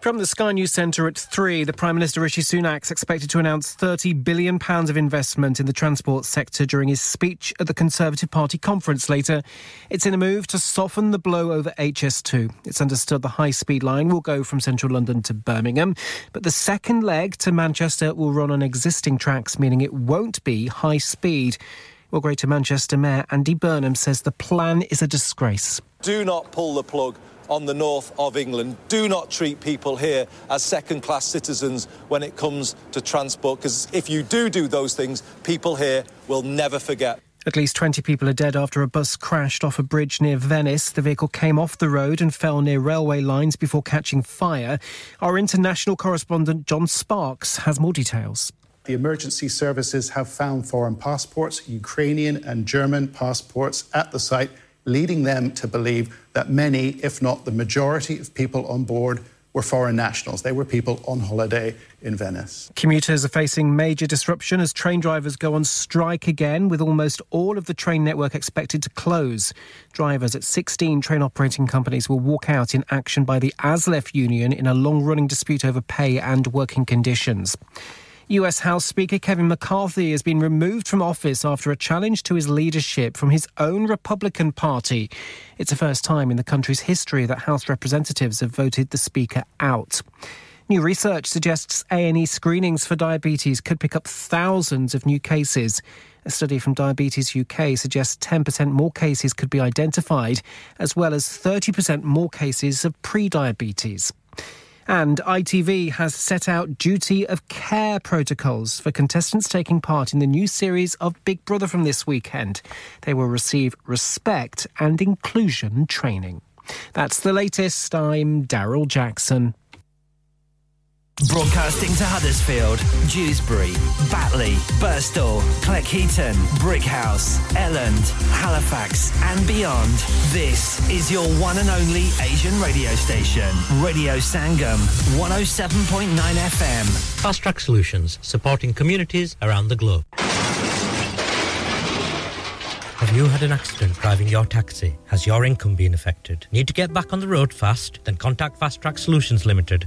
From the Sky News Centre at 3, the Prime Minister Rishi Sunak is expected to announce £30 billion of investment in the transport sector during his speech at the Conservative Party conference later. It's in a move to soften the blow over HS2. It's understood the high speed line will go from central London to Birmingham, but the second leg to Manchester will run on existing tracks, meaning it won't be high speed. Well, Greater Manchester Mayor Andy Burnham says the plan is a disgrace. Do not pull the plug on the north of England. Do not treat people here as second class citizens when it comes to transport, because if you do do those things, people here will never forget. At least 20 people are dead after a bus crashed off a bridge near Venice. The vehicle came off the road and fell near railway lines before catching fire. Our international correspondent John Sparks has more details. The emergency services have found foreign passports, Ukrainian and German passports, at the site leading them to believe that many, if not the majority of people on board, were foreign nationals. They were people on holiday in Venice. Commuters are facing major disruption as train drivers go on strike again, with almost all of the train network expected to close. Drivers at 16 train operating companies will walk out in action by the ASLEF union in a long running dispute over pay and working conditions. US House Speaker Kevin McCarthy has been removed from office after a challenge to his leadership from his own Republican Party. It's the first time in the country's history that House representatives have voted the Speaker out. New research suggests A&E screenings for diabetes could pick up thousands of new cases. A study from Diabetes UK suggests 10% more cases could be identified, as well as 30% more cases of pre-diabetes. And ITV has set out duty of care protocols for contestants taking part in the new series of Big Brother from this weekend. They will receive respect and inclusion training. That's the latest. I'm Daryl Jackson. Broadcasting to Huddersfield, Dewsbury, Batley, Burstall, Cleckheaton, Brickhouse, Elland, Halifax, and beyond. This is your one and only Asian radio station, Radio Sangam, 107.9 FM. Fast Track Solutions, supporting communities around the globe. Have you had an accident driving your taxi? Has your income been affected? Need to get back on the road fast? Then contact Fast Track Solutions Limited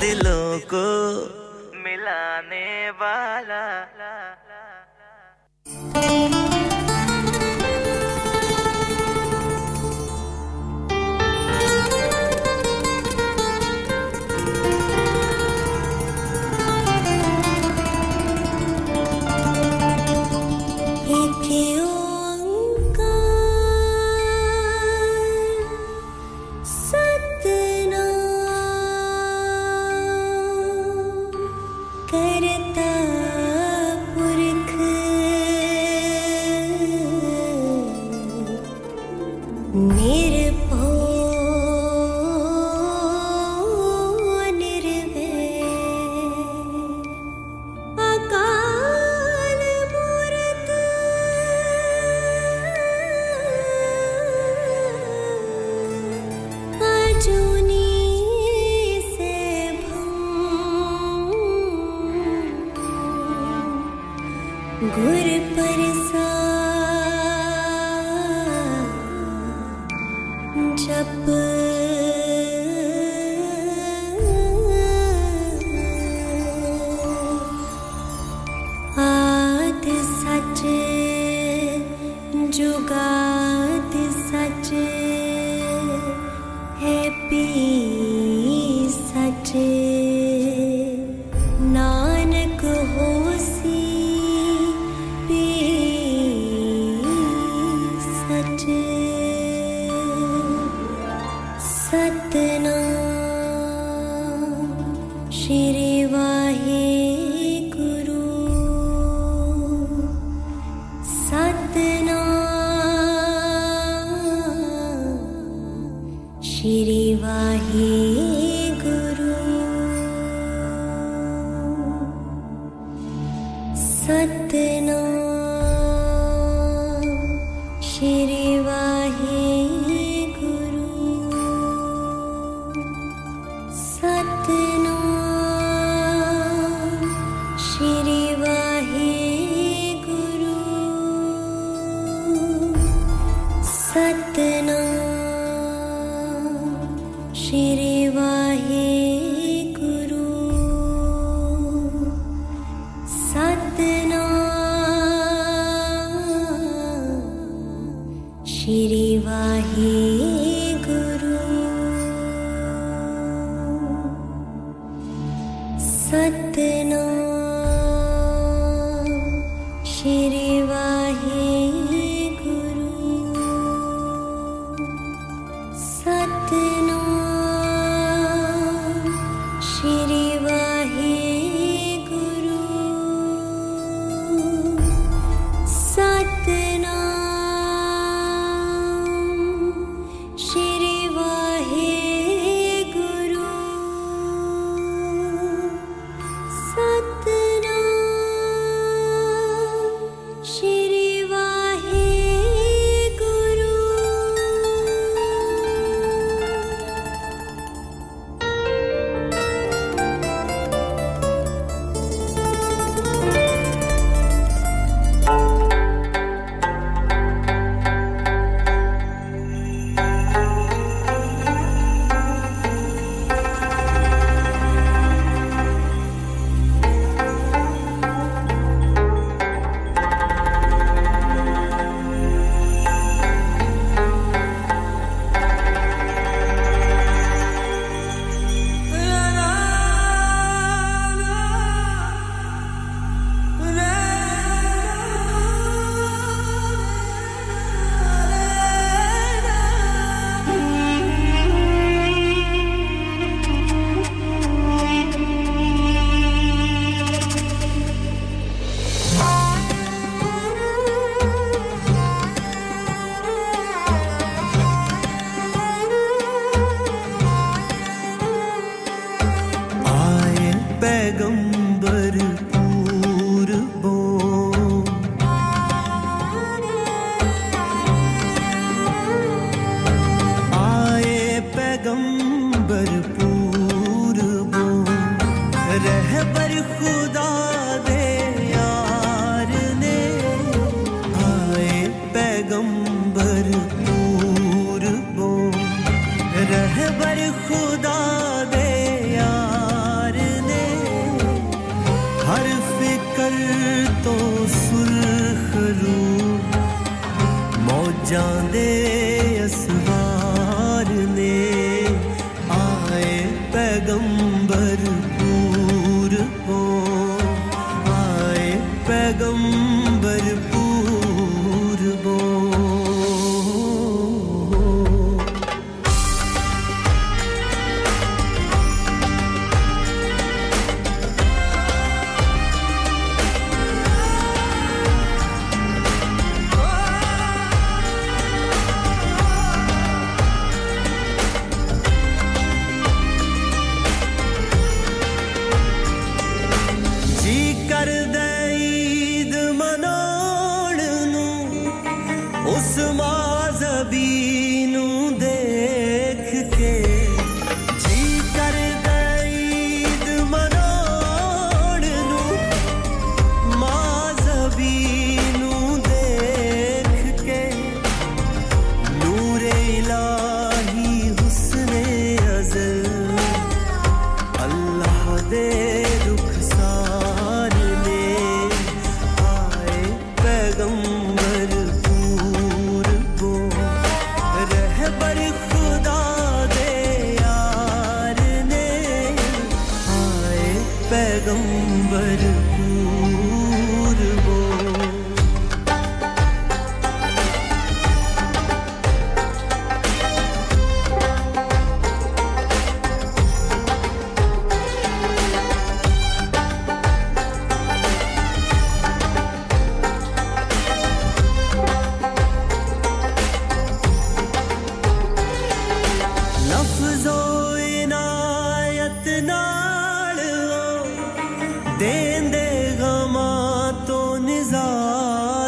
दिलों को मिलाने वाला।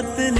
nothing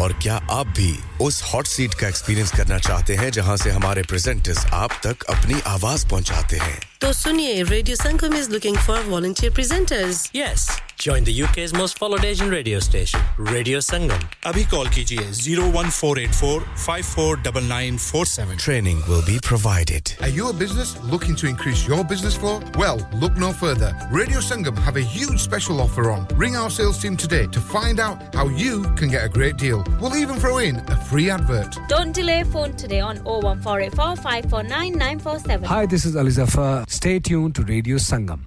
और क्या आप भी उस hot seat का एक्सपीरियंस करना चाहते हैं जहाँ से हमारे प्रेजेंटर्स आप तक अपनी आवाज़ पहुंचाते हैं तो सुनिए radio Sangam is looking for volunteer presenters Yes. Join the UK's most followed Asian radio station, Radio Sangam. Abhi call kijiye 01484 549947. Training will be provided. Are you a business looking to increase your business flow? Well, look no further. Radio Sangam have a huge special offer on. Ring our sales team today to find out how you can get a great deal. We'll even throw in a free advert. Don't delay phone today on 01484 549947. Hi, this is Ali Zafar. Stay tuned to Radio Sangam.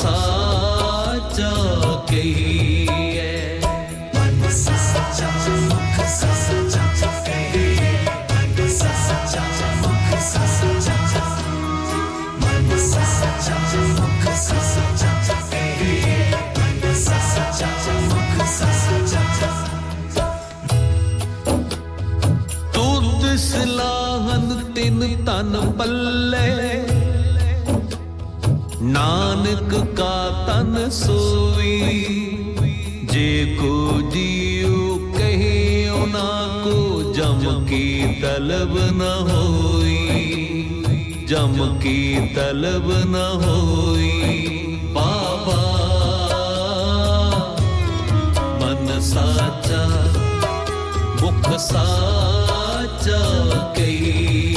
साचा कहिए मन साचा मुख साचा तन पल्ला सोई। जेको जियो कहे, उना को जम की तलब न होई। जम की तलब न होई। बाबा, मन साचा, मुख साचा कही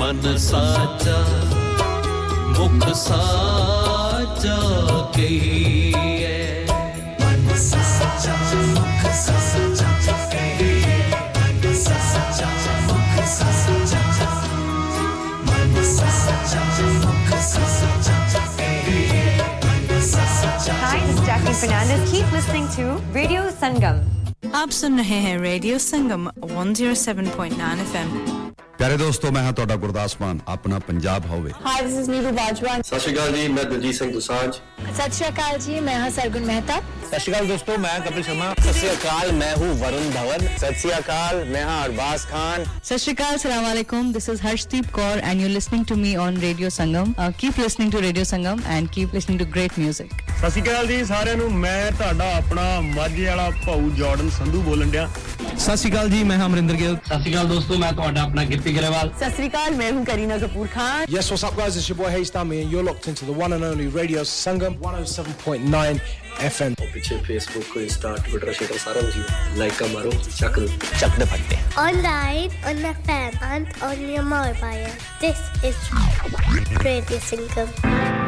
मन साचा मुख साचा के Keep listening to Radio Sangam. आप सुन रहे हैं रेडियो संगम 107.9 एफएम ਪਿਆਰੇ ਦੋਸਤੋ ਮੈਂ ਹਾਂ ਤੁਹਾਡਾ ਗੁਰਦਾਸ ਮਾਨ। ਆਪਣਾ ਪੰਜਾਬ ਹੋਵੇ। Hi this is Neeru Bajwa ਸਤਿ ਸ਼੍ਰੀ ਅਕਾਲ ਜੀ ਮੈਂ ਦਲਜੀਤ ਸਿੰਘ ਦੁਸਾਂਝ। ਸਤਿ ਸ਼੍ਰੀ ਅਕਾਲ ਜੀ ਮੈਂ ਹਾਂ ਸਰਗੁਣ ਮਹਿਤਾ। सत श्रीकाल दोस्तों मैं कपिल शर्मा सत श्री अकाल मैं हूँ वरुण धवन सत श्री अकाल मैं हाँ अरबाज खान सत श्री अकाल सलाम वालेकुम this is Harshdeep Kaur and you listening to me on radio Sangam keep listening to radio Sangam and keep listening to great music Sat Sri Akal ਜੀ ਸਾਰਿਆਂ ਨੂੰ ਮੈਂ ਤੁਹਾਡਾ ਆਪਣਾ ਮਾਝੇ ਵਾਲਾ ਭਾਊ ਜਾਰਡਨ ਸੰਧੂ ਬੋਲਣ ਡਿਆ ਸਤਿ ਸ਼੍ਰੀ ਅਕਾਲ ਜੀ ਮੈਂ ਹਾਂ ਅਮਰਿੰਦਰ ਗਿੱਲ ਸਤਿ ਸ਼੍ਰੀ ਅਕਾਲ ਦੋਸਤੋ ਮੈਂ ਤੁਹਾਡਾ ਆਪਣਾ ਗਿੱਪੀ ਗਰੇਵਾਲ सत श्री अकाल मैं हूँ Kareena Kapoor Khan Yes, what's up, guys? It's your boy Hayes Dummy, and you're locked into the one and only Radio Sangam 107.9 F M पीछे फेसबुक इंस्टा ट्विटर शेटर सारा कुछ लाइक का मारो चक दो। चक दो फटते online on the fan and on your mobile this is radio Sangam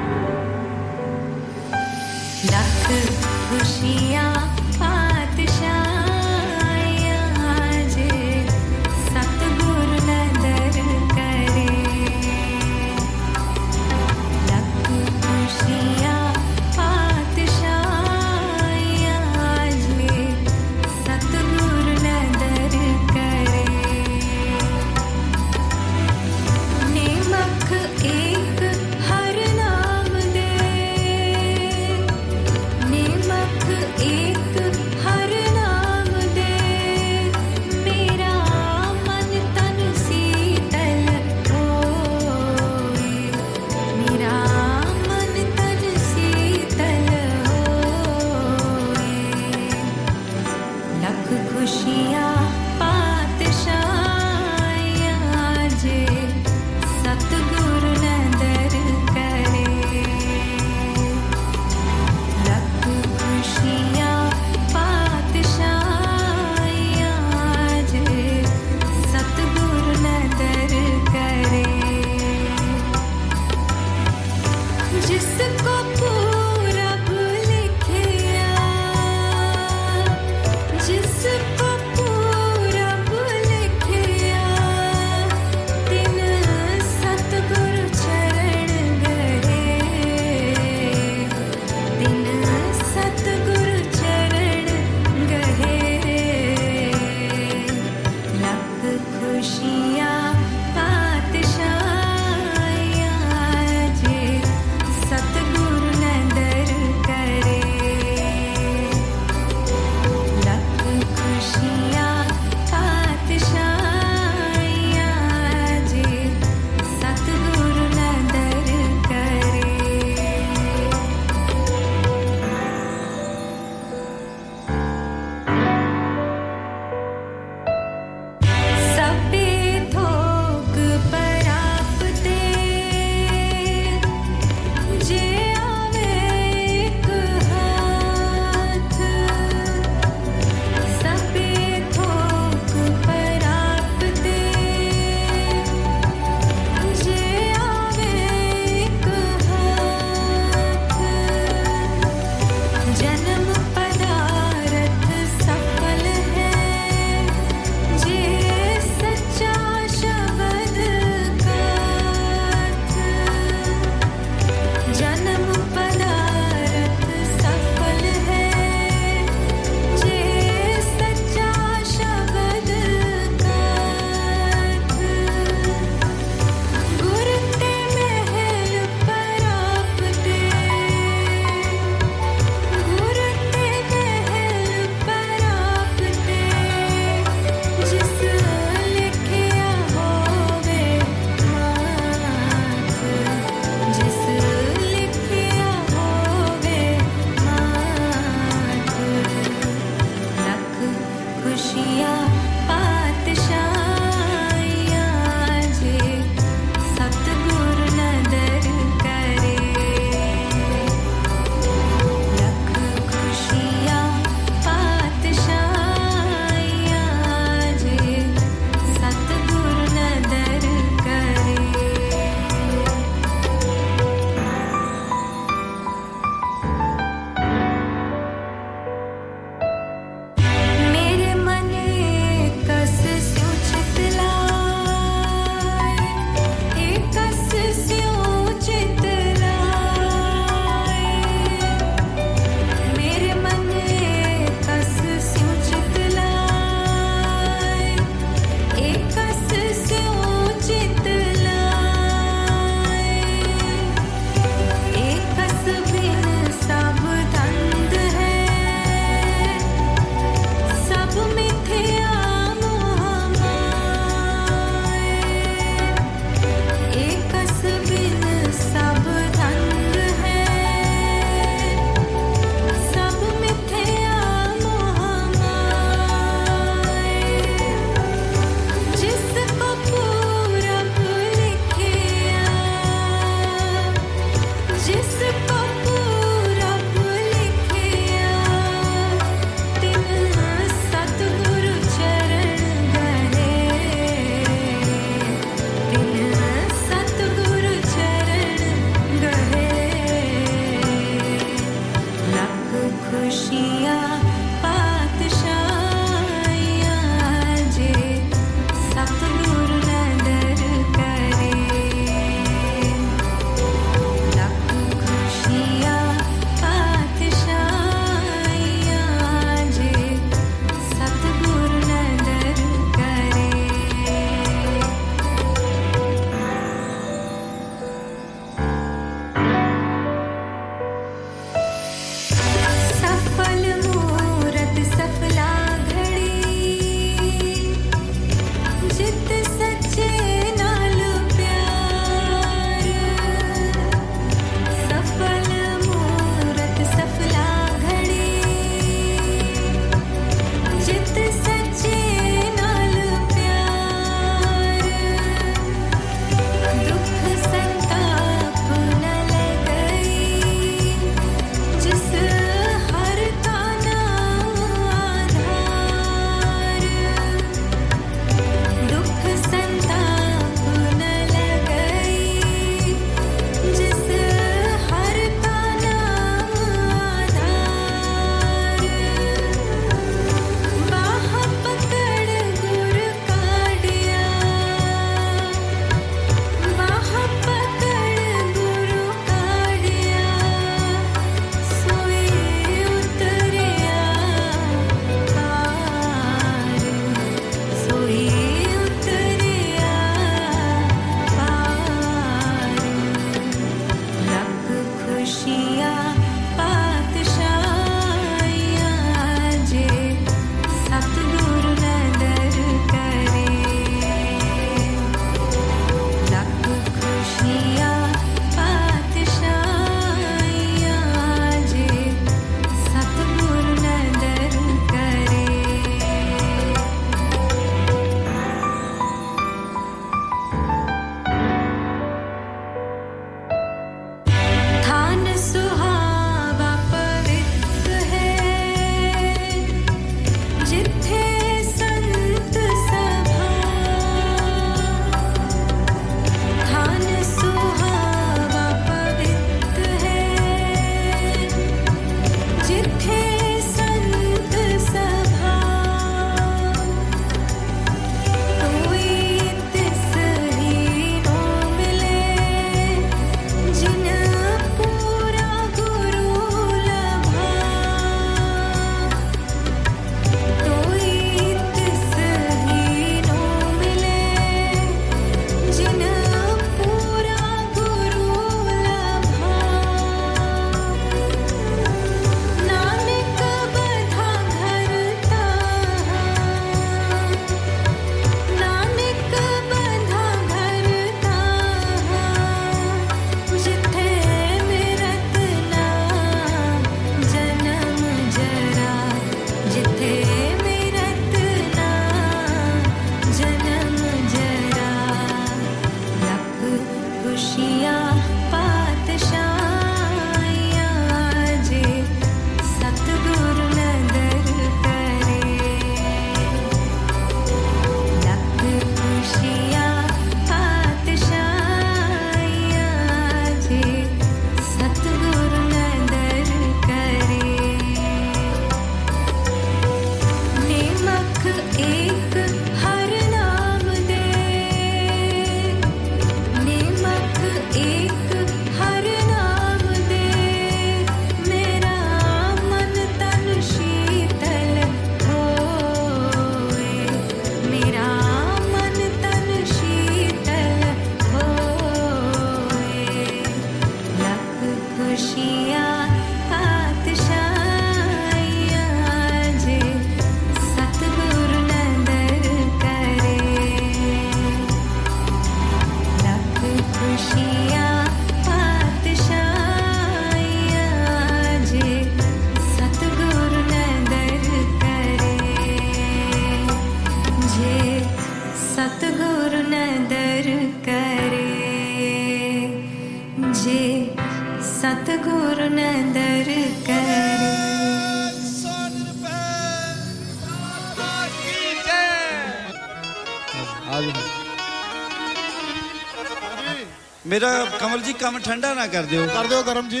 ਮੇਰਾ ਕਮਲ ਜੀ ਕੰਮ ਠੰਡਾ ਨਾ ਕਰ ਦਿਓ। ਕਰ ਦਿਓ ਗਰਮ ਜੀ।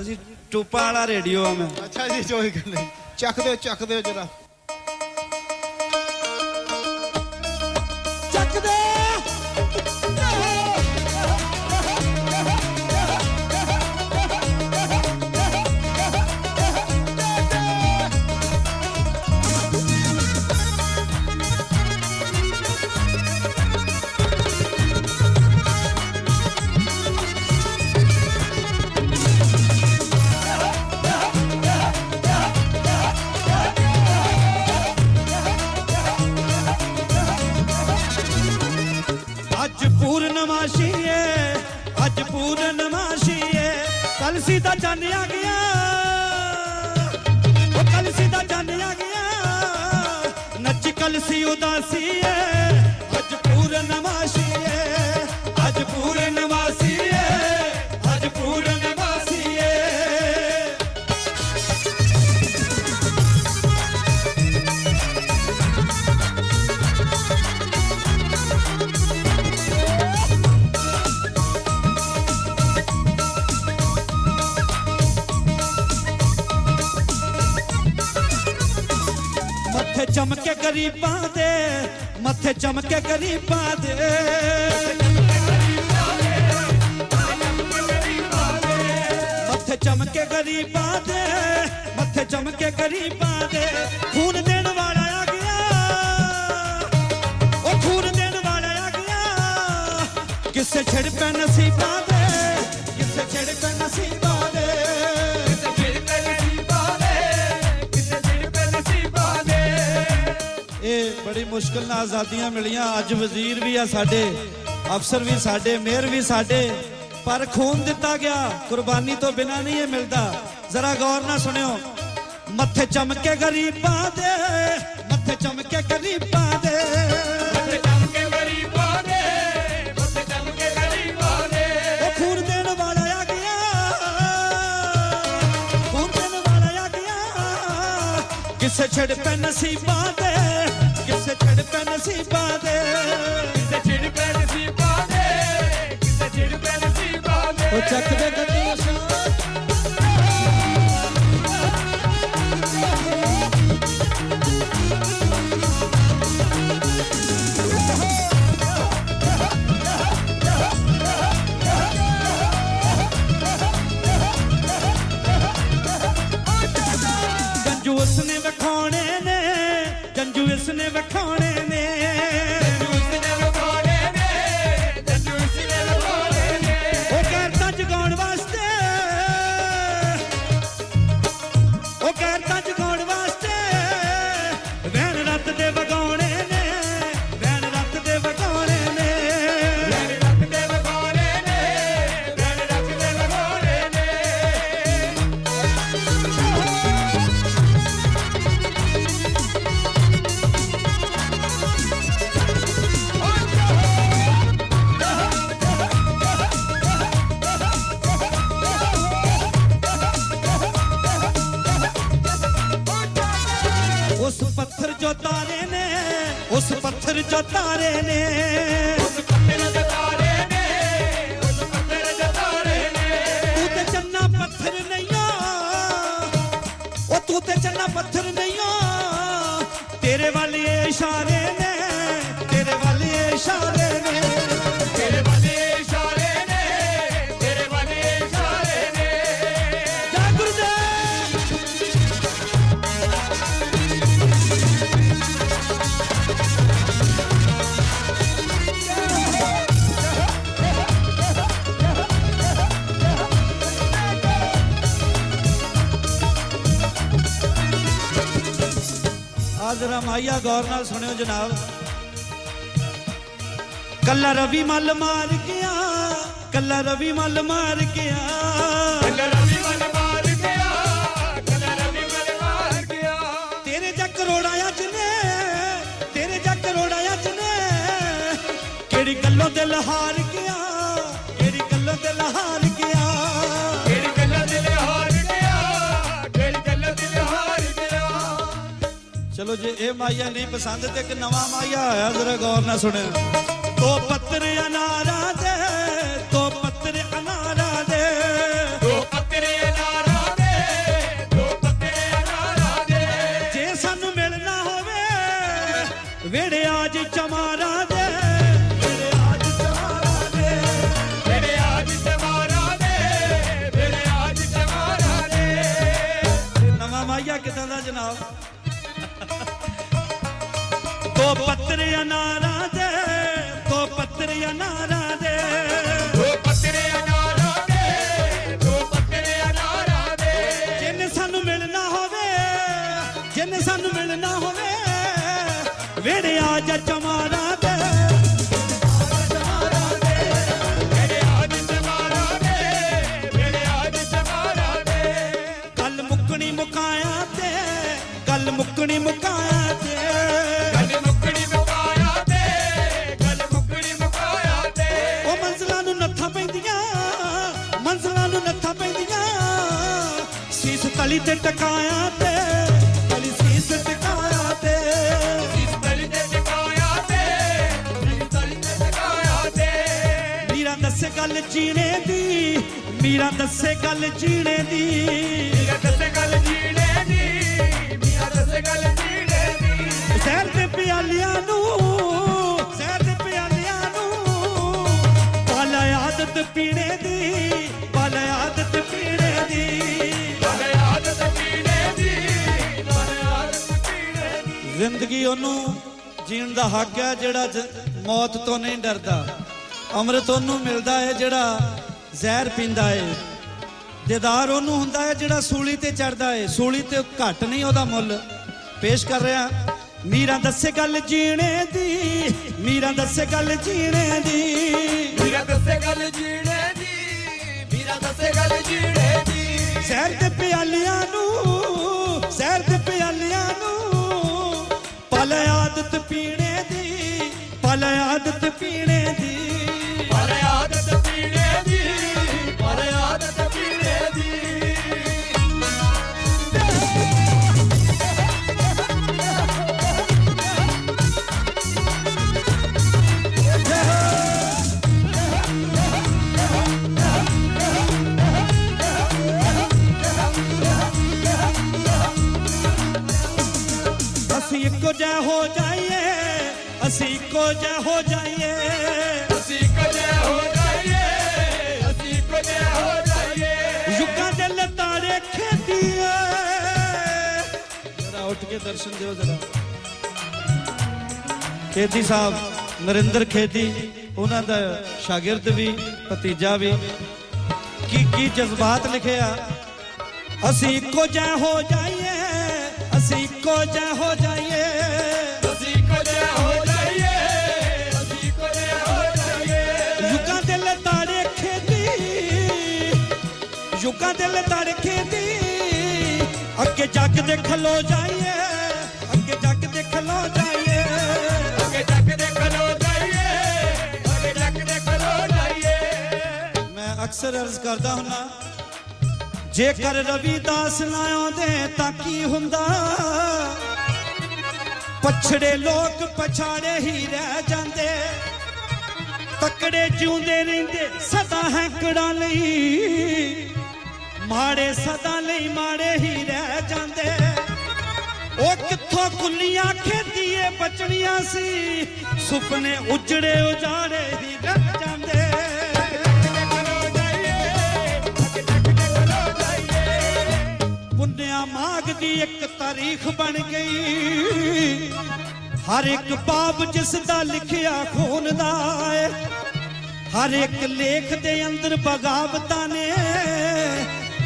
ਅਸੀਂ ਟੋਪਾ ਵਾਲਾ ਰੇਡੀਓ ਆ ਮੈਂ। ਅੱਛਾ ਜੀ ਕੋਈ ਗੱਲ ਨਹੀਂ ਚੱਕ ਦਿਓ ਚੱਕ ਦਿਓ ਜਰਾ। ਆ ਸਾਡੇ ਅਫਸਰ ਵੀ ਸਾਡੇ ਮੇਅਰ ਵੀ ਸਾਡੇ ਪਰ ਖੂਨ ਦਿੱਤਾ ਗਿਆ ਕੁਰਬਾਨੀ ਤੋਂ ਬਿਨਾ ਨਹੀਂ ਇਹ ਮਿਲਦਾ ਜ਼ਰਾ ਗੌਰ ਨਾਲ ਸੁਣਿਓ ਮੱਥੇ ਚਮਕੇ ਗਰੀਬਾਂ ਦੇ ਮੱਥੇ ਚਮਕੇ ਗਰੀਬਾਂ ਦੇ ਮੱਥੇ ਚਮਕੇ ਗਰੀਬਾਂ ਦੇ ਮੱਥੇ ਚਮਕੇ ਗਰੀਬਾਂ ਦੇ ਉਹ ਖੂਨ ਦੇਣ ਵਾਲਾ ਆ ਗਿਆ ਖੂਨ ਦੇਣ ਵਾਲਾ ਆ ਗਿਆ ਕਿਸੇ ਛੜ ਪੈ ਨਸੀਬਾਂ ਦੇ ਕਿਸੇ ਛੜ ਪੈ ਨਸੀਬਾਂ ਦੇ? ਕਿਸੇ ਛੜ ਪੈ ਨਸੀਬਾਂ ਦੇ? ਕਿਸੇ ਛੜ ਪੈ ਨਸੀਬਾਂ ਦੇ? ਉਹ ਚੱਕ ਦੇ ਗੱਡੀ ਜੰਜੂ ਉਸਨੇ ਵਿਖਾਉਣੇ ਨੇ ਜੰਜੂ ਵਿਖਾਉਣੇ ਨੇ ਜੰਜੂ ਗੌਰ ਨਾਲ ਸੁਣਿਓ ਜਨਾਬ। ਕੱਲਾ ਰਵੀ ਮੱਲ ਮਾਰ ਗਿਆ ਕੱਲਾ ਰਵੀ ਮੱਲ ਮਾਰ ਗਿਆ। ਕੱਲਾ ਰਵੀ ਮੱਲ ਮਾਰ ਗਿਆ ਕੱਲਾ ਰਵੀ ਮੱਲ ਮਾਰ ਗਿਆ। ਤੇਰੇ ਜੱਗ ਕਰੋੜਾ ਅੱਜ ਨੇ ਤੇਰੇ ਜੱਗ ਕਰੋੜਾ ਅੱਜ ਨੇ ਕਿਹੜੀ ਗੱਲੋਂ ਦਿਲ ਹਾਰ ਚਲੋ ਜੇ ਇਹ ਮਾਇਆ ਨਹੀਂ ਪਸੰਦ ਤੇ ਇੱਕ ਨਵਾਂ ਮਾਇਆ ਆਇਆ ਜ਼ਰਾ ਗੌਰ ਨਾਲ ਸੁਣਿਓ। ਦੋ ਪੱਤਰ ਅਨਾਰਾਂ ਦੇ ਦੋ ਪੱਤਰ ਅਨਾਰਾਂ ਦੇ। ਦੋ ਪੱਤਰੇ ਅਨਾਰਾਂ ਦੇ ਦੋ ਪੱਤਰੇ ਅਨਾਰਾਂ ਦੇ। ਜੇ ਸਾਨੂੰ ਮਿਲਣਾ ਹੋਵੇ ਵੇੜੇ ਆਜ ਚਮਾਰਾਂ ਦੇ। ਵੇੜੇ ਆਜ ਚਮਾਰਾਂ ਦੇ ਮੇਰੇ ਆਜ ਜਵਾਰਾਂ ਦੇ ਮੇਰੇ ਆਜ ਜਵਾਰਾਂ ਦੇ। ਨਵਾਂ ਮਾਇਆ ਕਿਦਾਂ ਦਾ ਜਨਾਬ? दो पत्र अनारा दे पत्र अनारा ਤਲੀ ਤੇ ਟਕਾਇਆ ਤੇ ਤਲੀ ਸੀਸ ਟਕਾਇਆ ਤੇ। ਇਸ ਤਲੀ ਤੇ ਟਿਕਾਇਆ ਤੇ ਇਸ ਤਲੀ ਤੇ ਟਿਕਾਇਆ ਤੇ। ਮੀਰਾ ਦੱਸੇ ਗੱਲ ਜੀਣੇ ਦੀ ਮੀਰਾ ਦੱਸੇ ਗੱਲ ਜੀਣੇ ਦੀ। ਮੀਰਾ ਦੱਸੇ ਗੱਲ ਜੀਣੇ ਦੀ ਮੀਰਾ ਦੱਸੇ ਗੱਲ ਜੀਣੇ ਦੀ। ਜ਼ਹਿਰ ਦੇ ਪਿਆਲਿਆਂ ਨੂੰ ਜ਼ਹਿਰ ਦੇ ਪਿਆਲਿਆਂ ਨੂੰ ਪਾਲ ਆਦਤ ਪੀਣੇ ਦੀ। ਜ਼ਿੰਦਗੀ ਉਹਨੂੰ ਜੀਣ ਦਾ ਹੱਕ ਹੈ ਜਿਹੜਾ ਮੌਤ ਤੋਂ ਨਹੀਂ ਡਰਦਾ। ਅੰਮ੍ਰਿਤ ਉਹਨੂੰ ਮਿਲਦਾ ਹੈ ਜਿਹੜਾ ਜ਼ਹਿਰ ਪੀਂਦਾ ਹੈ। ਦੇਦਾਰ ਉਹਨੂੰ ਹੁੰਦਾ ਹੈ ਜਿਹੜਾ ਸੂਲੀ ਤੇ ਚੜਦਾ ਹੈ। ਸੂਲੀ ਤੇ ਘੱਟ ਨਹੀਂ ਉਹਦਾ ਮੁੱਲ। ਪੇਸ਼ ਕਰ ਰਿਹਾ ਮੀਰਾ ਦੱਸੇ ਗੱਲ ਜੀਣੇ ਦੀ ਮੀਰਾ ਦੱਸੇ ਗੱਲ ਜੀਣੇ ਦੀ। ਮੀਰਾ ਦੱਸੇ ਗੱਲ ਜੀਣੇ ਦੀ ਮੀਰਾ ਦੱਸੇ ਗੱਲ ਜੀਣੇ ਦੀ। ਜ਼ਹਿਰ ਦੇ ਪਿਆਲਿਆਂ ਨੂੰ ਜ਼ਹਿਰ ਦੇ ਪਿਆਲਿਆਂ ਨੂੰ ਪਲ ਆਦਤ ਪੀਣੇ ਦੀ ਪਲ ਆਦਤ ਪੀਣੇ ਦੀ। ਬੜੇ ਆਦਤ ਪੀਣੇ ਦੀ। ਅਸੀਂ ਇੱਕੋ ਜਿਹਾ ਹੋ ਜਾਈਏ ਅਸੀਂ ਕਦੇ ਹੋ ਜਾਈਏ ਅਸੀਂ ਕਦੇ ਹੋ ਜਾਈਏ ਯੁੱਗਾਂ ਦੇ ਲਤਾੜੇ ਖੇਤੀਏ ਜਰਾ ਉੱਠ ਕੇ ਦਰਸ਼ਨ ਦਿਓ ਜਰਾ ਖੇਤੀ ਸਾਹਿਬ ਨਰਿੰਦਰ ਖੇਤੀ ਉਹਨਾਂ ਦਾ ਸ਼ਾਗਿਰਦ ਵੀ ਭਤੀਜਾ ਵੀ ਕੀ ਕੀ ਜਜ਼ਬਾਤ ਲਿਖਿਆ ਅਸੀਂ ਇੱਕੋ ਜਿਹਾ ਹੋ ਜਾਈਏ ਅਸੀਂ ਇੱਕੋ ਜਿਹਾ ਹੋ ਜਾਈਏ ਯੁੱਗਾਂ ਦੇ ਲਤਾੜੇ ਖੇਤੀ ਅੱਗੇ ਜੱਗ ਦੇ ਖਲੋ ਜਾਈਏ, ਅੱਗੇ ਜੱਗ ਦੇ ਖਲੋ ਜਾਈਏ। ਅੱਗੇ ਜੱਗ ਦੇ ਖਲੋ ਜਾਈਏ, ਅੱਗੇ ਜੱਗ ਦੇ ਖਲੋ ਜਾਈਏ। ਮੈਂ ਅਕਸਰ ਅਰਜ਼ ਕਰਦਾ ਹੁੰਨਾ, ਜੇਕਰ ਰਵੀਦਾਸ ਨਾ ਆਉਂਦੇ ਤਾਂ ਕੀ ਹੁੰਦਾ? ਪਛੜੇ ਲੋਕ ਪਛਾੜੇ ਹੀ ਰਹਿ ਜਾਂਦੇ। ਤਕੜੇ ਜਿਉਂਦੇ ਰਹਿੰਦੇ, ਸਦਾ ਹੈਂਕੜਾਂ ਲਈ। ਮਾੜੇ ਸਦਾ ਲਈ ਮਾੜੇ ਹੀ ਰਹਿ ਜਾਂਦੇ। ਉਹ ਕਿੱਥੋਂ ਕੁੱਲੀਆਂ ਖੇਤੀਏ ਬਚਣੀਆਂ ਸੀ। ਸੁਪਨੇ ਉਜੜੇ ਉਜਾੜੇ ਹੀ ਰਹਿ ਜਾਂਦੇ। ਪੁੰਨਿਆ ਮਾਗ ਦੀ ਇੱਕ ਤਾਰੀਖ ਬਣ ਗਈ। ਹਰ ਇੱਕ ਬਾਬ ਜਿਸ ਦਾ ਲਿਖਿਆ ਖੂਨ ਦਾ ਏ। ਹਰ ਇੱਕ ਲੇਖ ਦੇ ਅੰਦਰ ਬਗਾਵਤਾਂ ਨੇ।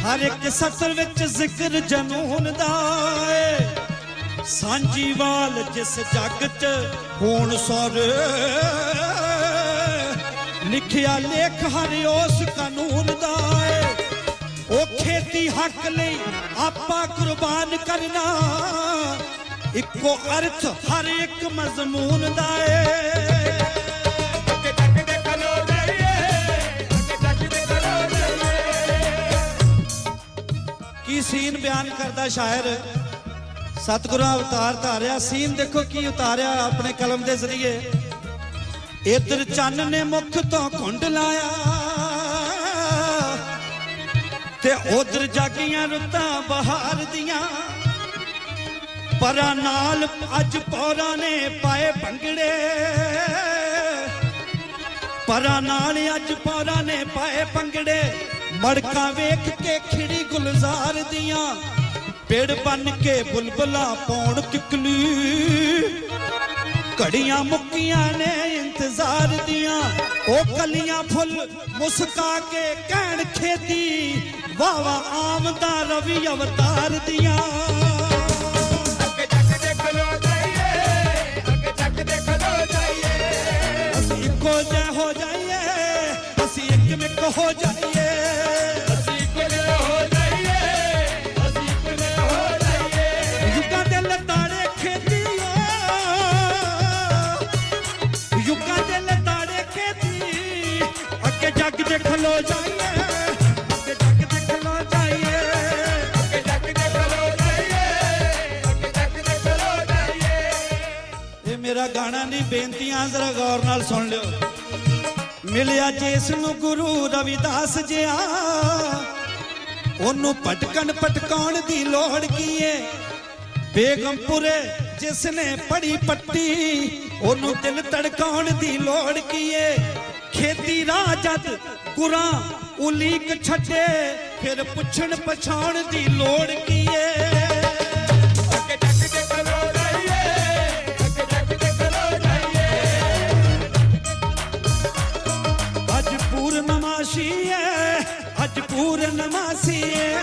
ਹਰ ਇੱਕ ਸਤਰ ਵਿੱਚ ਜ਼ਿਕਰ ਜਨੂਨ ਦਾ ਏ। ਸਾਂਝੀਵਾਲ ਜਿਸ ਜੱਗ 'ਚ ਹੋਣ ਸਾਰੇ। ਲਿਖਿਆ ਲੇਖ ਹਰ ਉਸ ਕਾਨੂੰਨ ਦਾ ਏ। ਉਹ ਖੇਤੀ ਹੱਕ ਲਈ ਆਪਾ ਕੁਰਬਾਨ ਕਰਨਾ। ਇੱਕੋ ਅਰਥ ਹਰ ਇੱਕ ਮਜ਼ਮੂਨ ਦਾ ਏ। ਬਿਆਨ ਕਰਦਾ ਸ਼ਾਇਰ। ਸਤਿਗੁਰਾਂ ਅਵਤਾਰ ਧਾਰਿਆ ਸੀਨ ਦੇਖੋ ਕੀ ਉਤਾਰਿਆ ਆਪਣੇ ਕਲਮ ਦੇ ਜ਼ਰੀਏ। ਇਧਰ ਚੰਨ ਨੇ ਮੁਖ ਤੋਂ ਘੁੰਡ ਲਾਇਆ ਤੇ ਉਧਰ ਜਾਗੀਆਂ ਰੁੱਤਾਂ ਬਹਾਰ ਦੀਆਂ। ਪਰਾਂ ਨਾਲ ਅੱਜ ਪੌਰਾਂ ਨੇ ਪਾਏ ਭੰਗੜੇ। ਪਰਾਂ ਨਾਲ ਅੱਜ ਪੌਰਾਂ ਨੇ ਪਾਏ ਭੰਗੜੇ। ਮੜਕਾਂ ਵੇਖ ਕੇ ਖਿੜੀ ਗੁਲਜ਼ਾਰ ਦੀਆਂ ਪੇੜ ਬਨ ਕੇ ਬੁਲਬੁਲਾ ਪੌਣ ਕਿਕਲੀ। ਘੜੀਆਂ ਮੁੱਕੀਆਂ ਨੇ ਇੰਤਜ਼ਾਰ ਦੀਆਂ ਉਹ ਕਲੀਆਂ ਫੁੱਲ ਮੁਸਕਾ ਕੇ ਕਹਿਣ ਖੇਤੀ। ਵਾਵਾ ਆਮਦਾ ਰਵੀ ਅਵਤਾਰ ਦੀਆਂ। ਅਸੀਂ ਇੱਕੋ ਜਿਹਾ ਹੋ ਜਾਈਏ ਅਸੀਂ ਇੱਕ ਮਿੱਕ ਹੋ ਜਾਈਏ। ਖਲੋ ਜਾਈਏ, ਅੱਗੇ ਜੱਗ ਦੇ ਖਲੋ ਜਾਈਏ, ਅੱਗੇ ਚੱਕ ਦੇ ਖਲੋ ਜਾਈਏ, ਅੱਗੇ ਚੱਕ ਦੇ ਖਲੋ ਜਾਈਏ। ਇਹ ਮੇਰਾ ਗਾਣਾ ਨਹੀਂ ਬੇਨਤੀਆਂ, ਜ਼ਰਾ ਗੌਰ ਨਾਲ ਸੁਣ ਲਿਓ। ਮਿਲਿਆ ਜਿਸ ਨੂੰ ਗੁਰੂ ਰਵਿਦਾਸ ਜਿਆ ਉਹਨੂੰ ਭਟਕਣ ਪਟਕਾਉਣ ਦੀ ਲੋੜ ਕੀ ਏ? ਬੇਗਮਪੁਰੇ ਜਿਸ ਨੇ ਪੜੀ ਪੱਟੀ, ਉਹਨੂੰ ਦਿਲ ਧੜਕਾਉਣ ਦੀ ਲੋੜ ਕੀ ਏ? ਖੇਤੀ ਰਾਹ ਜਦ ਗੁਰਾਂ ਉਲੀਕ ਛੱਡੇ, ਫਿਰ ਪੁੱਛਣ ਪਛਾਣ ਦੀ ਲੋੜ ਕੀ ਏ ਅੱਗੇ ਚੱਕ ਦੇ ਖਲੋ ਜਾਈਏ, ਅੱਗੇ ਚੱਕ ਦੇ ਖਲੋ ਜਾਈਏ। ਅੱਜ ਪੂਰਨਮਾਸ਼ੀ ਏ, ਅੱਜ ਪੂਰਨਮਾਸੀ ਏ।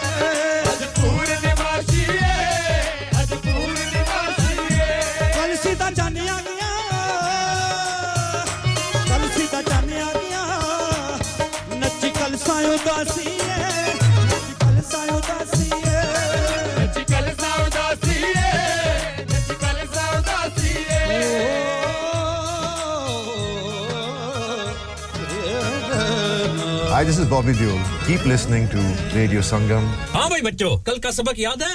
Hi, this is Bobby Deol. Keep listening to Radio Sangam. हाँ भाई बच्चों कल का सबक याद है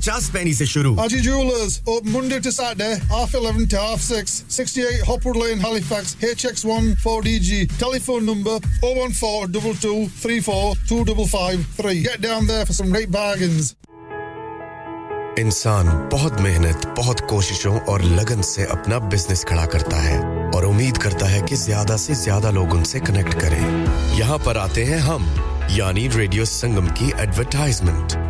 पचास पैनी से शुरू Haji Jewelers, open Monday to Saturday, half 11 to half 6, 68 Hopwood Lane, Halifax, HX1 4DG. Telephone number 014 22 34 2553. Get down there for some great bargains. इंसान बहुत मेहनत बहुत कोशिशों और लगन से अपना बिज़नेस खड़ा करता है और उम्मीद करता है कि ज़्यादा से ज़्यादा लोग उनसे कनेक्ट करें यहाँ पर आते हैं हम यानी रेडियो संगम की एडवर्टाइजमेंट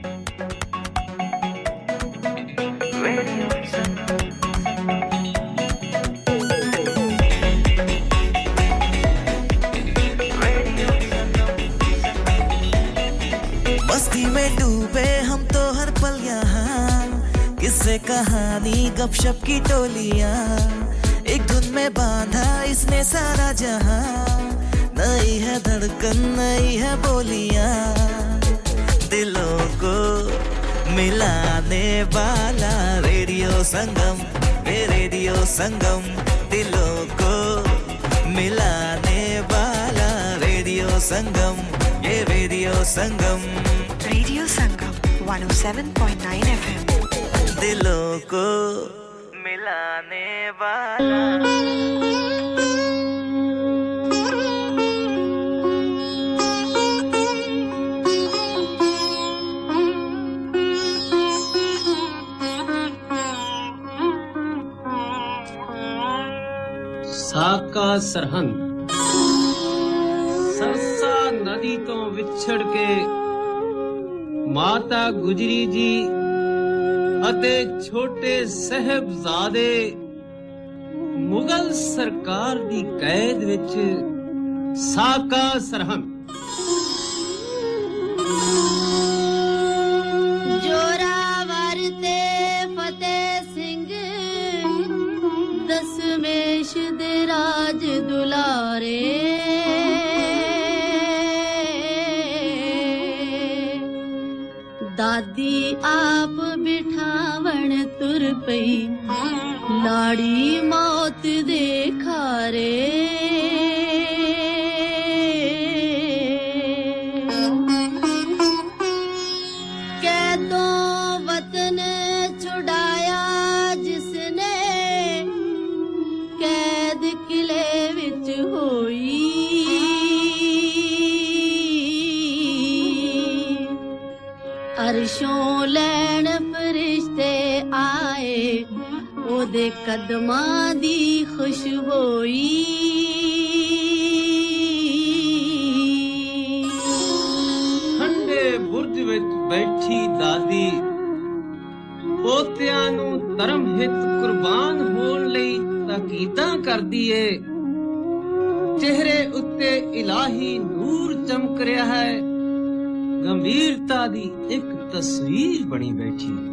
संगम ये रेडियो संगम दिलों को मिलाने वाला रेडियो संगम ये radio Sangam. Radio Sangam 107.9 FM दिलों को मिलाने वाला ਨਦੀ ਤੋਂ ਵਿਛੜ ਕੇ ਮਾਤਾ ਗੁਜਰੀ ਜੀ ਅਤੇ ਛੋਟੇ ਸਹਿਬਜ਼ਾਦੇ ਮੁਗਲ ਸਰਕਾਰ ਦੀ ਕੈਦ ਵਿੱਚ ਸਾਕਾ ਸਰਹੰਦ। दादी आप बिठावण तुर पई। लाड़ी मौत देखा रे। कदमां दी खुशबोई ਠੰਡੇ ਬੁਰਜ ਵਿੱਚ ਬੈਠੀ ਦਾਦੀ ਪੋਤਿਆਂ ਨੂੰ ਧਰਮ ਹਿੱਤ ਕੁਰਬਾਨ ਹੋਣ ਲਈ ਤਾਕੀਦਾਂ ਕਰਦੀ ਏ ਚਿਹਰੇ ਉੱਤੇ ਇਲਾਹੀ ਨੂਰ ਚਮਕ ਰਿਹਾ ਹੈ ਗੰਭੀਰਤਾ ਦੀ ਇੱਕ ਤਸਵੀਰ ਬਣੀ ਬੈਠੀ ਹੈ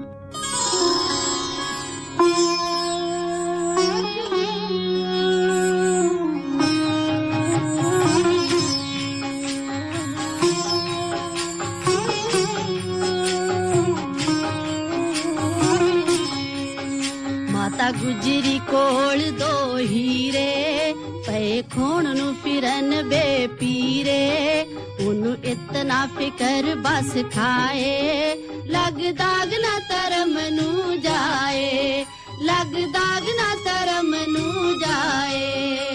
ਗੁਜਰੀ ਕੋਲ ਦੋ ਹੀਰੇ, ਪਏ ਖੋਣ ਨੂੰ ਫਿਰਨ ਬੇ ਪੀਰੇ। ਉਹਨੂੰ ਇਤਨਾ ਫਿਕਰ ਬਸ ਖਾਏ, ਲੱਗ ਦਾਗ ਨਾ ਧਰਮ ਨੂੰ ਜਾਏ, ਲੱਗ ਦਾਗ ਨਾ ਧਰਮ ਨੂੰ ਜਾਏ।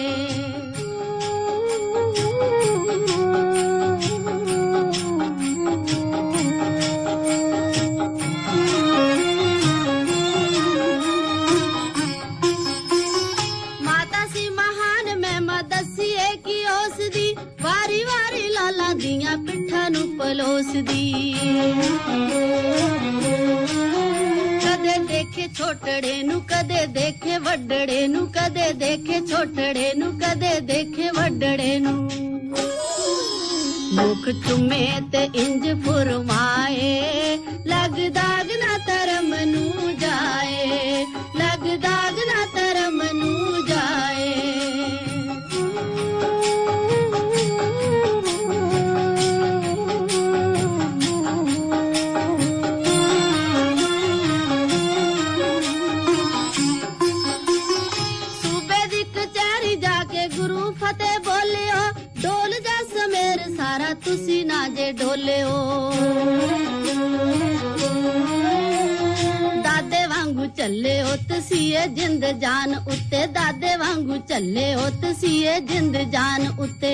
ਨੂੰ ਪਲੋਸਦੀ ਕਦੇ ਦੇਖੇ ਛੋਟੜੇ ਨੂੰ ਕਦੇ ਦੇਖੇ ਵੱਡੜੇ ਨੂੰ ਕਦੇ ਦੇਖੇ ਛੋਟੜੇ ਨੂੰ ਕਦੇ ਦੇਖੇ ਵੱਡੜੇ ਨੂੰ ਮੁਖ ਚੁੰਮੇ ਤੇ ਇੰਜ ਫੁਰਮਾਏ ਲੱਗ ਦਾਗ ਤਸੀਏ ਜਿੰਦ ਜਾਨ ਉੱਤੇ, ਦਾਦੇ ਵਾਂਗੂ ਚੱਲੇ ਹੋ ਤਸੀਏ ਜਿੰਦ ਜਾਨ ਉੱਤੇ।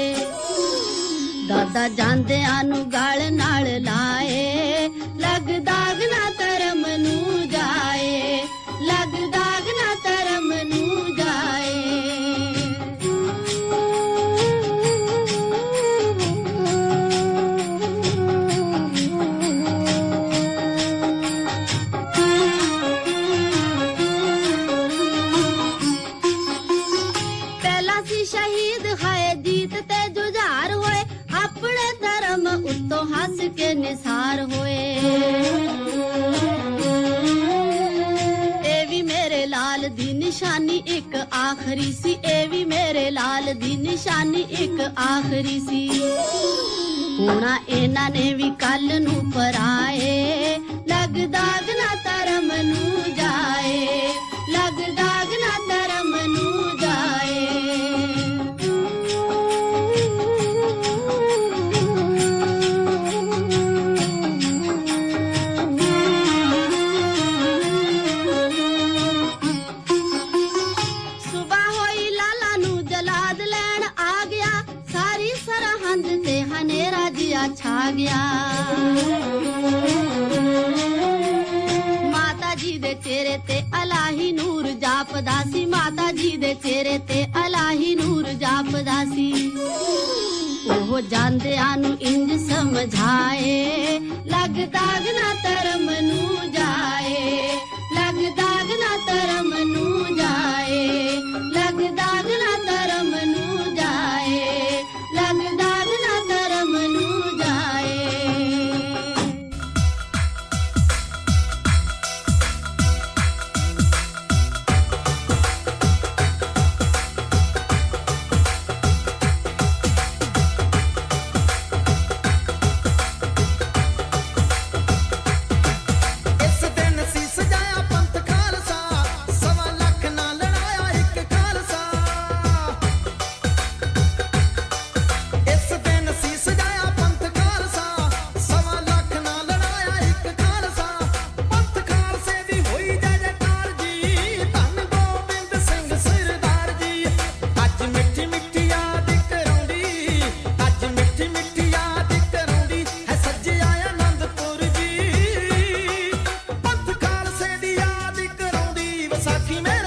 ਦਾਦਾ ਜਾਂਦਿਆਂ ਨੂੰ ਗਾਲ ਨਾਲ ਲਾਏ ਲੱਗ ਦਾਗ ਲਾਲ ਦੀ ਨਿਸ਼ਾਨੀ ਇੱਕ ਆਖਰੀ ਸੀ। ਹੋਣਾ ਇਹਨਾਂ ਨੇ ਵੀ ਕੱਲ ਨੂੰ ਪਰਾਏ। ਲੱਗ ਦਾਗ ਨਾ ਧਰਮ ਨੂੰ करे ते अलाही नूर जाप दासी। ओहो जानदे आनु इंज समझाए। लग दाग ना तर Rosa Jiménez.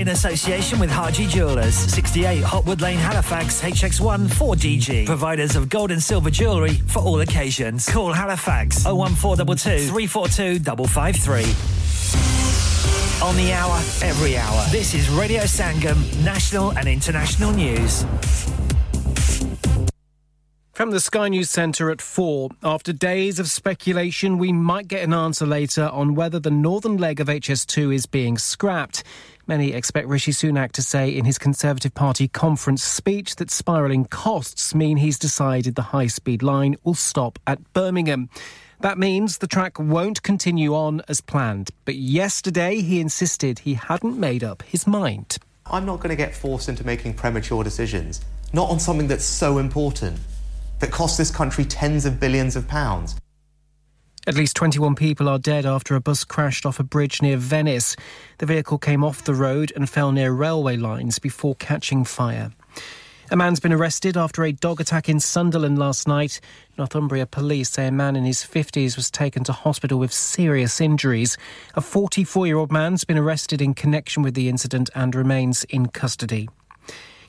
in association with Harji Jewelers, 68 Hotwood Lane, Halifax, HX1 4DG. Providers of gold and silver jewellery for all occasions. Call Halifax 01422 342 553. On the hour, every hour. This is Radio Sangam, national and international news. From the Sky News Centre at 4. After days of speculation, we might get an answer later on whether the northern leg of HS2 is being scrapped. Many expect Rishi Sunak to say in his Conservative Party conference speech that spiralling costs mean he's decided the high speed line will stop at Birmingham. That means the track won't continue on as planned. But yesterday he insisted he hadn't made up his mind. I'm not going to get forced into making premature decisions, not on something that's so important, that costs this country tens of billions of pounds. At least 21 people are dead after a bus crashed off a bridge near Venice. The vehicle came off the road and fell near railway lines before catching fire. A man's been arrested after a dog attack in Sunderland last night. Northumbria police say a man in his 50s was taken to hospital with serious injuries. A 44 year old man's been arrested in connection with the incident and remains in custody.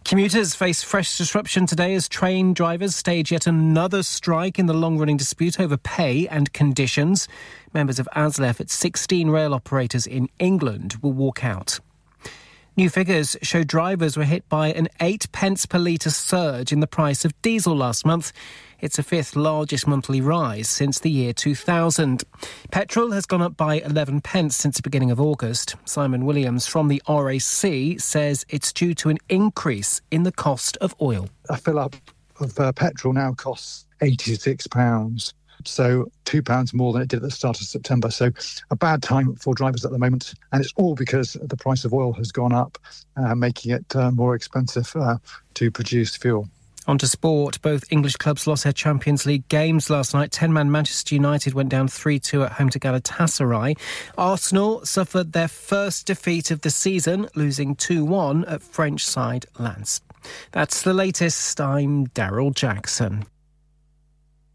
Commuters face fresh disruption today as train drivers stage yet another strike in the long running dispute over pay and conditions. Members of ASLEF at 16 rail operators in England will walk out. New figures show drivers were hit by an 8 pence per litre surge in the price of diesel last month. It's the fifth largest monthly rise since the year 2000. Petrol has gone up by 11 pence since the beginning of August. Simon Williams from the RAC says it's due to an increase in the cost of oil. A fill up of uh, petrol now costs £86. So two pounds more than it did at the start of September. So a bad time for drivers at the moment, and it's all because the price of oil has gone up, uh, making it uh, more expensive uh, to produce fuel. On to sport. Both English clubs lost their Champions League games last night. 10 man Manchester United went down 3 2 at home to Galatasaray. Arsenal suffered their first defeat of the season, losing 2 1 at French side Lens. That's the latest. I'm Daryl Jackson.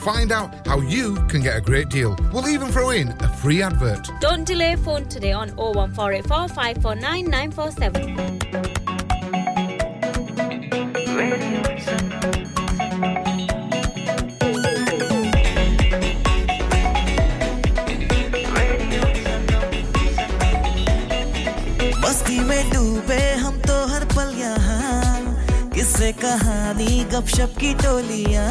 find out how you can get a great deal. We'll even throw in a free advert. Don't delay phone today on 01484 549 947. मस्ती में डूबे हम तो हर पल यहाँ किससे कहानी गपशप की टोलियाँ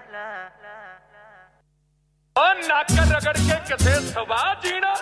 और नाकर रगड़ के किसे सवा जीना?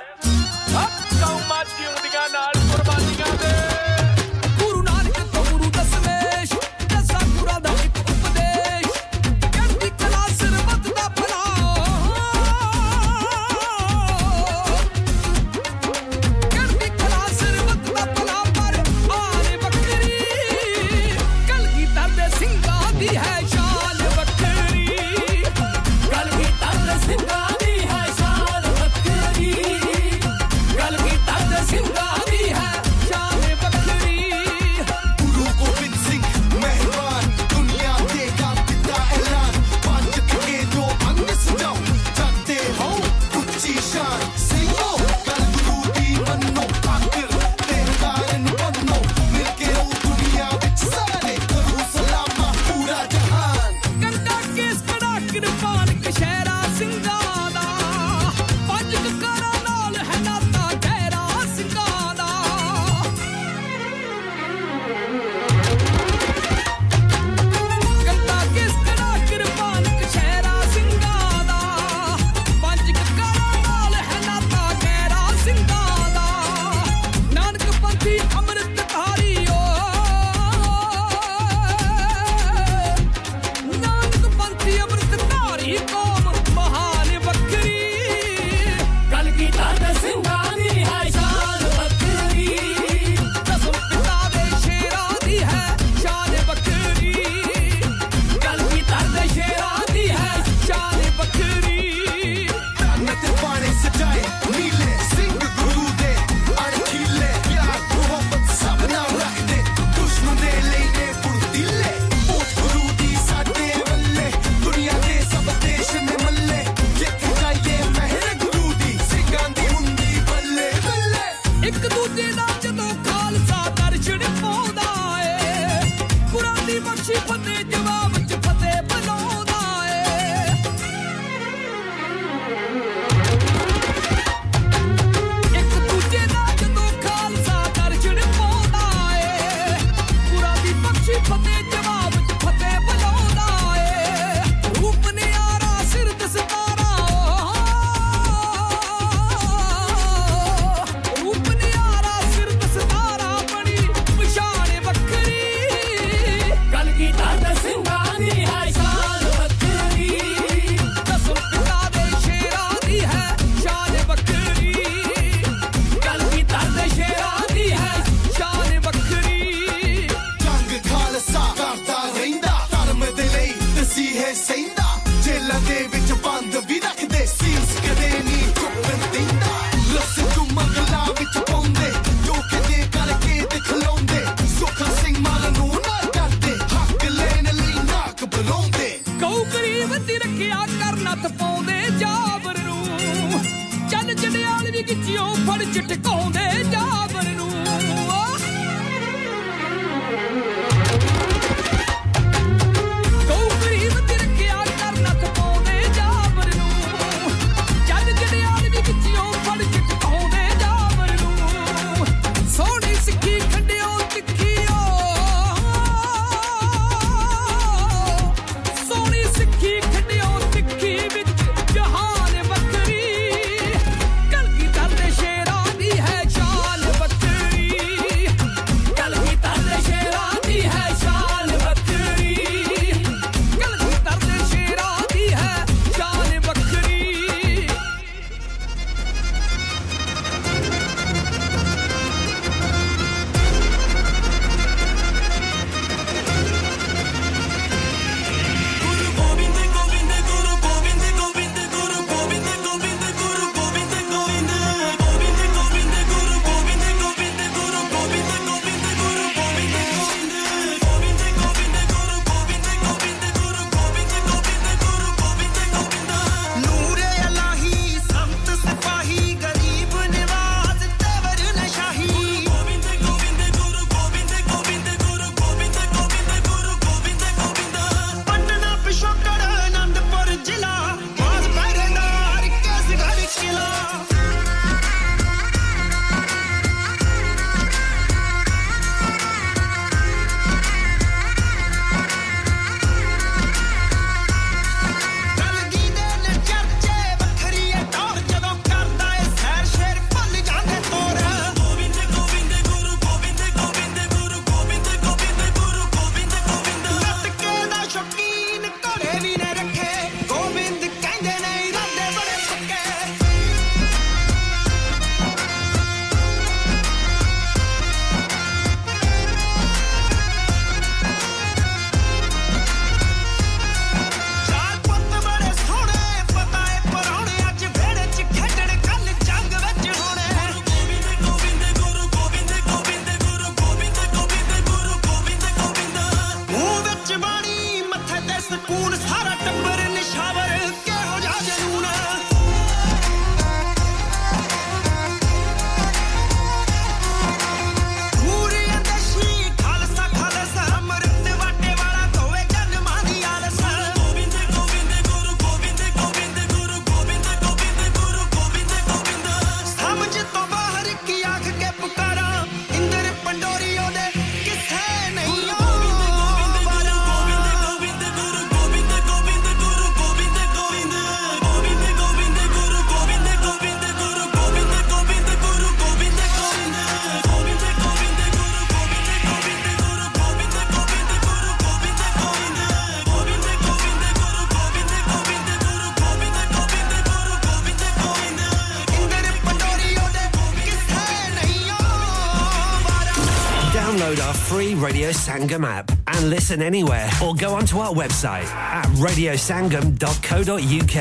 Radio Sangam app and listen anywhere or go onto our website at radiosangam.co.uk.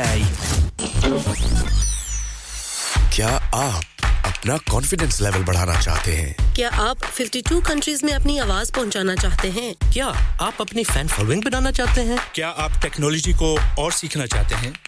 क्या आप अपना कॉन्फिडेंस लेवल बढ़ाना चाहते हैं? क्या आप 52 कंट्रीज़ में अपनी आवाज़ पहुंचाना चाहते हैं? क्या आप अपनी फ़ैन फॉलोइंग बनाना चाहते हैं? क्या आप टेक्नोलॉजी को और सीखना चाहते हैं?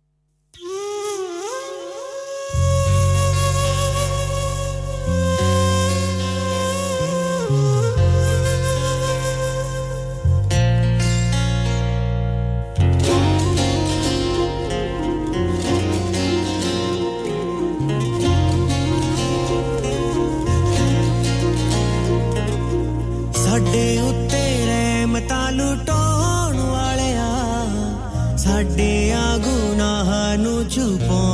to born.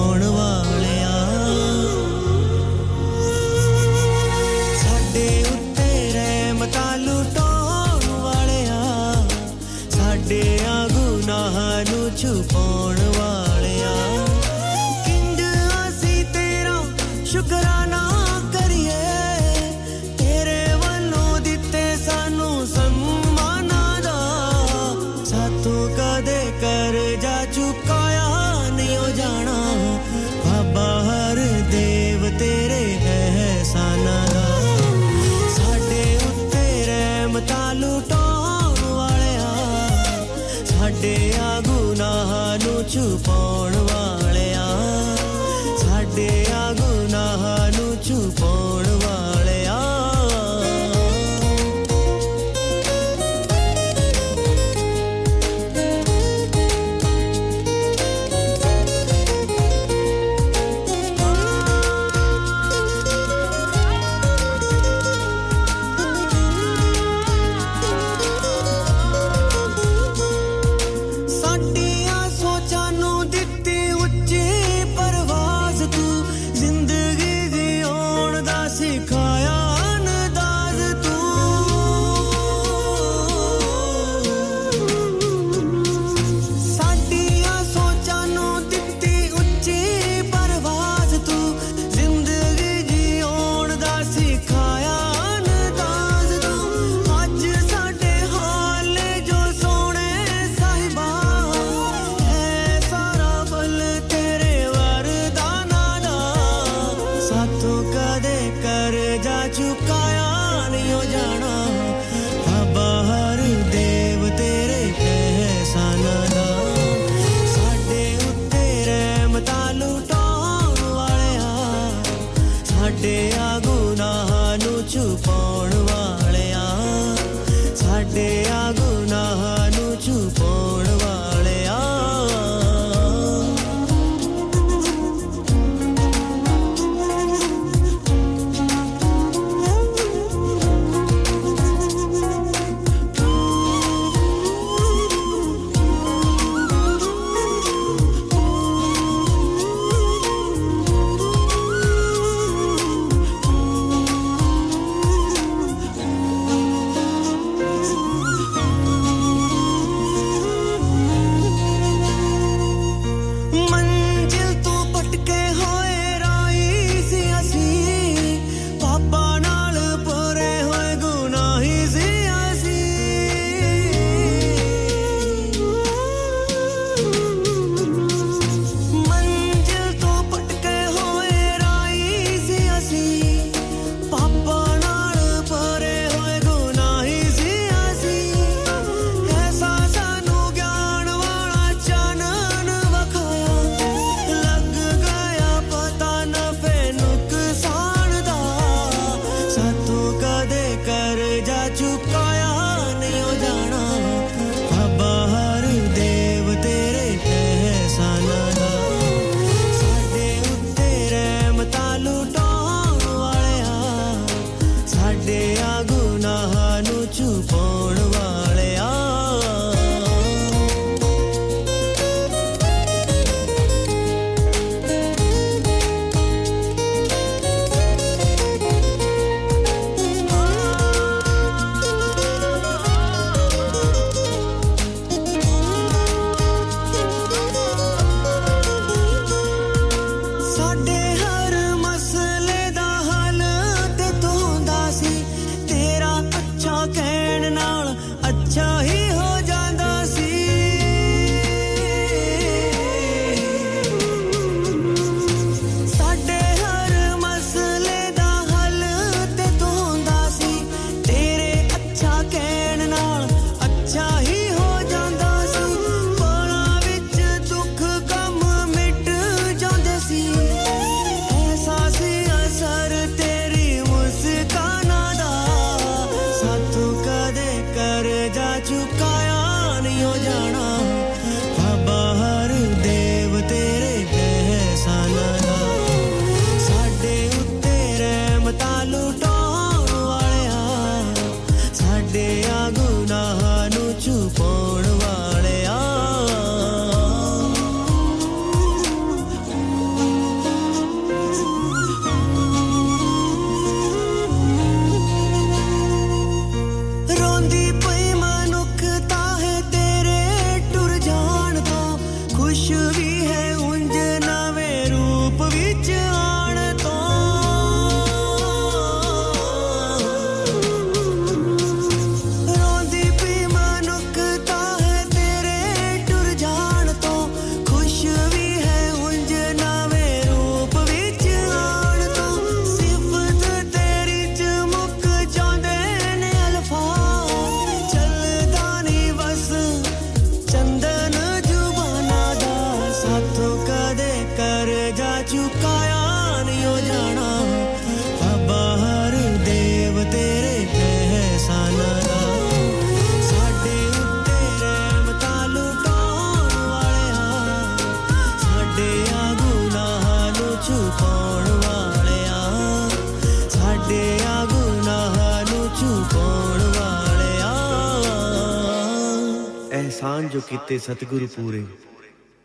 ਕੀਤੇ ਸਤਿਗੁਰੂ ਪੂਰੇ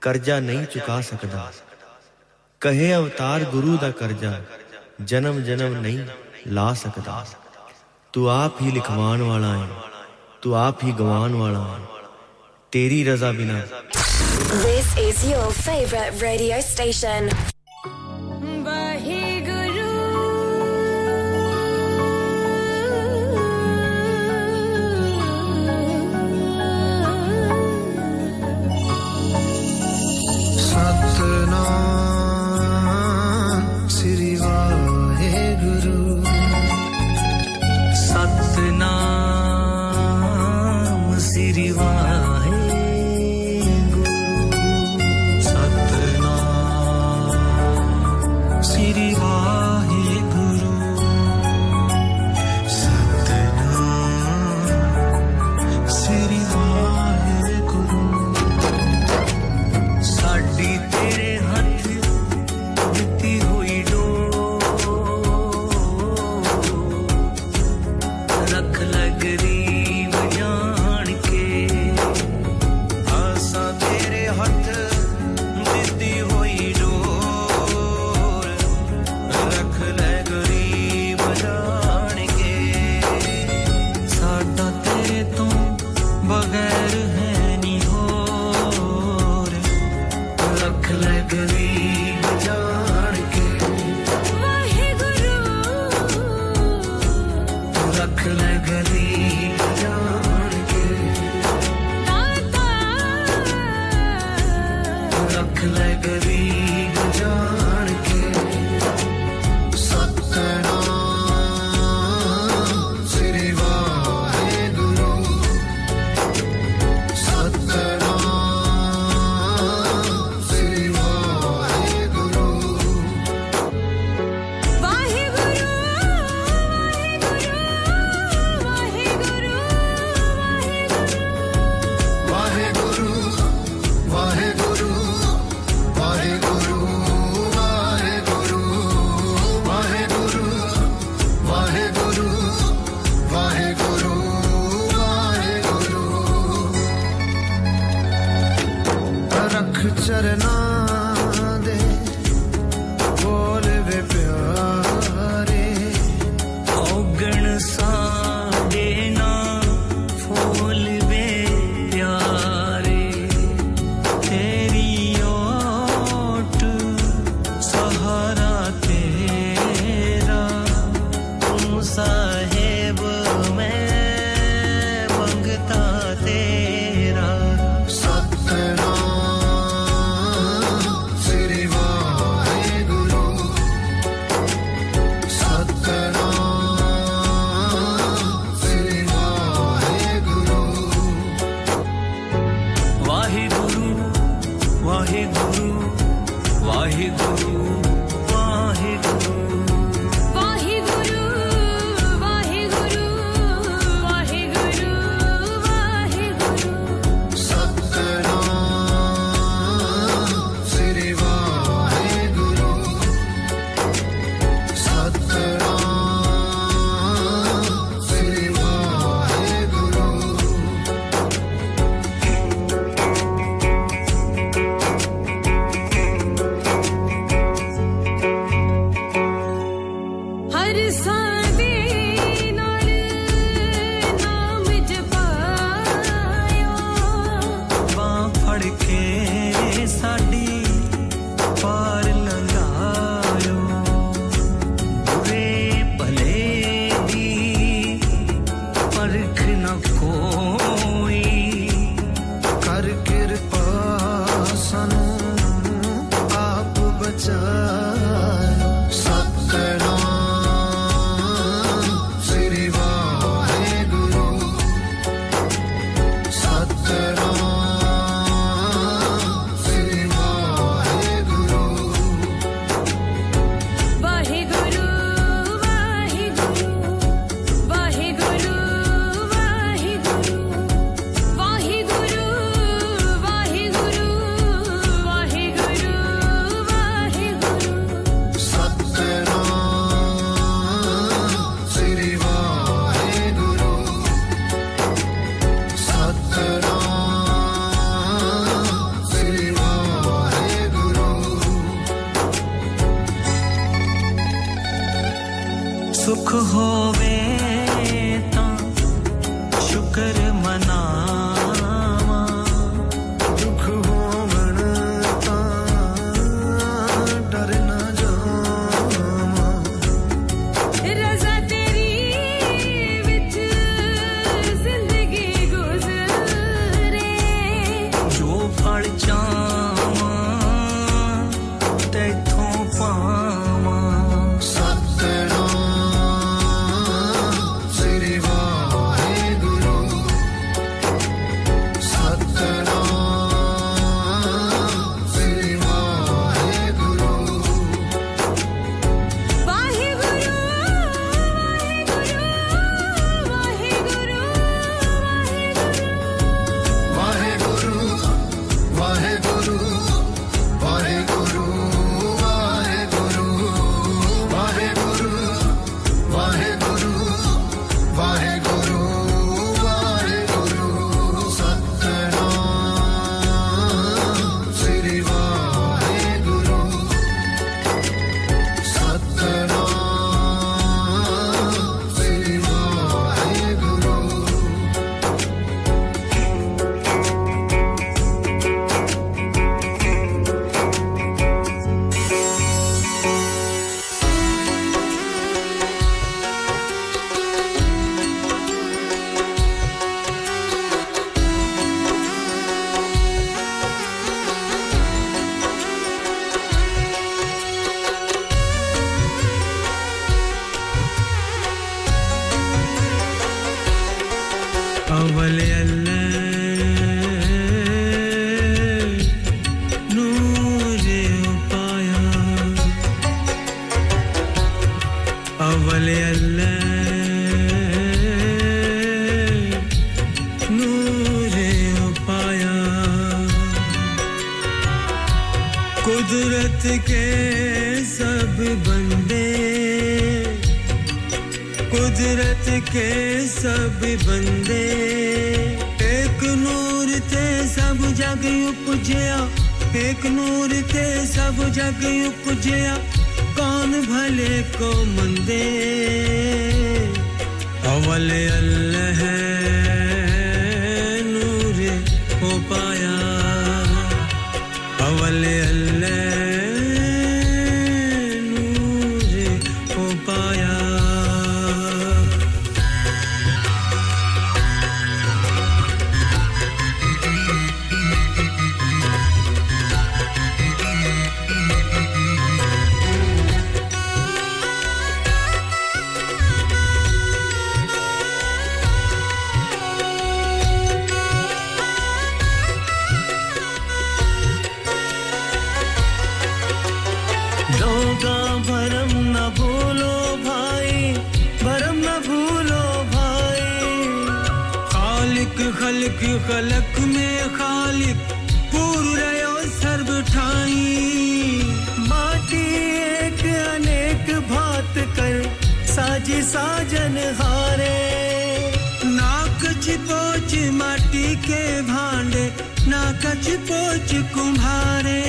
ਕਰਜ਼ਾ ਨਹੀਂ ਚੁਕਾ ਸਕਦਾ ਕਹੇ ਅਵਤਾਰ ਗੁਰੂ ਦਾ ਕਰਜ਼ਾ ਜਨਮ ਜਨਮ ਨਹੀਂ ਲਾ ਸਕਦਾ ਤੂੰ ਆਪ ਹੀ ਲਿਖਵਾਣ ਵਾਲਾ ਹੈ ਤੂੰ ਆਪ ਹੀ ਗਵਾਣ ਵਾਲਾ ਹੈ ਤੇਰੀ ਰਜ਼ਾ ਬਿਨਾ This is your favorite radio station उपजया एक नूर ते सब जग उपजया। कौन भले को मंदे? अवल अल्लाह है। साजन हारे ना कच पोच माटी के भांडे ना कच पोच कुम्हारे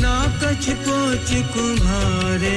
ना कच पोच कुम्हारे।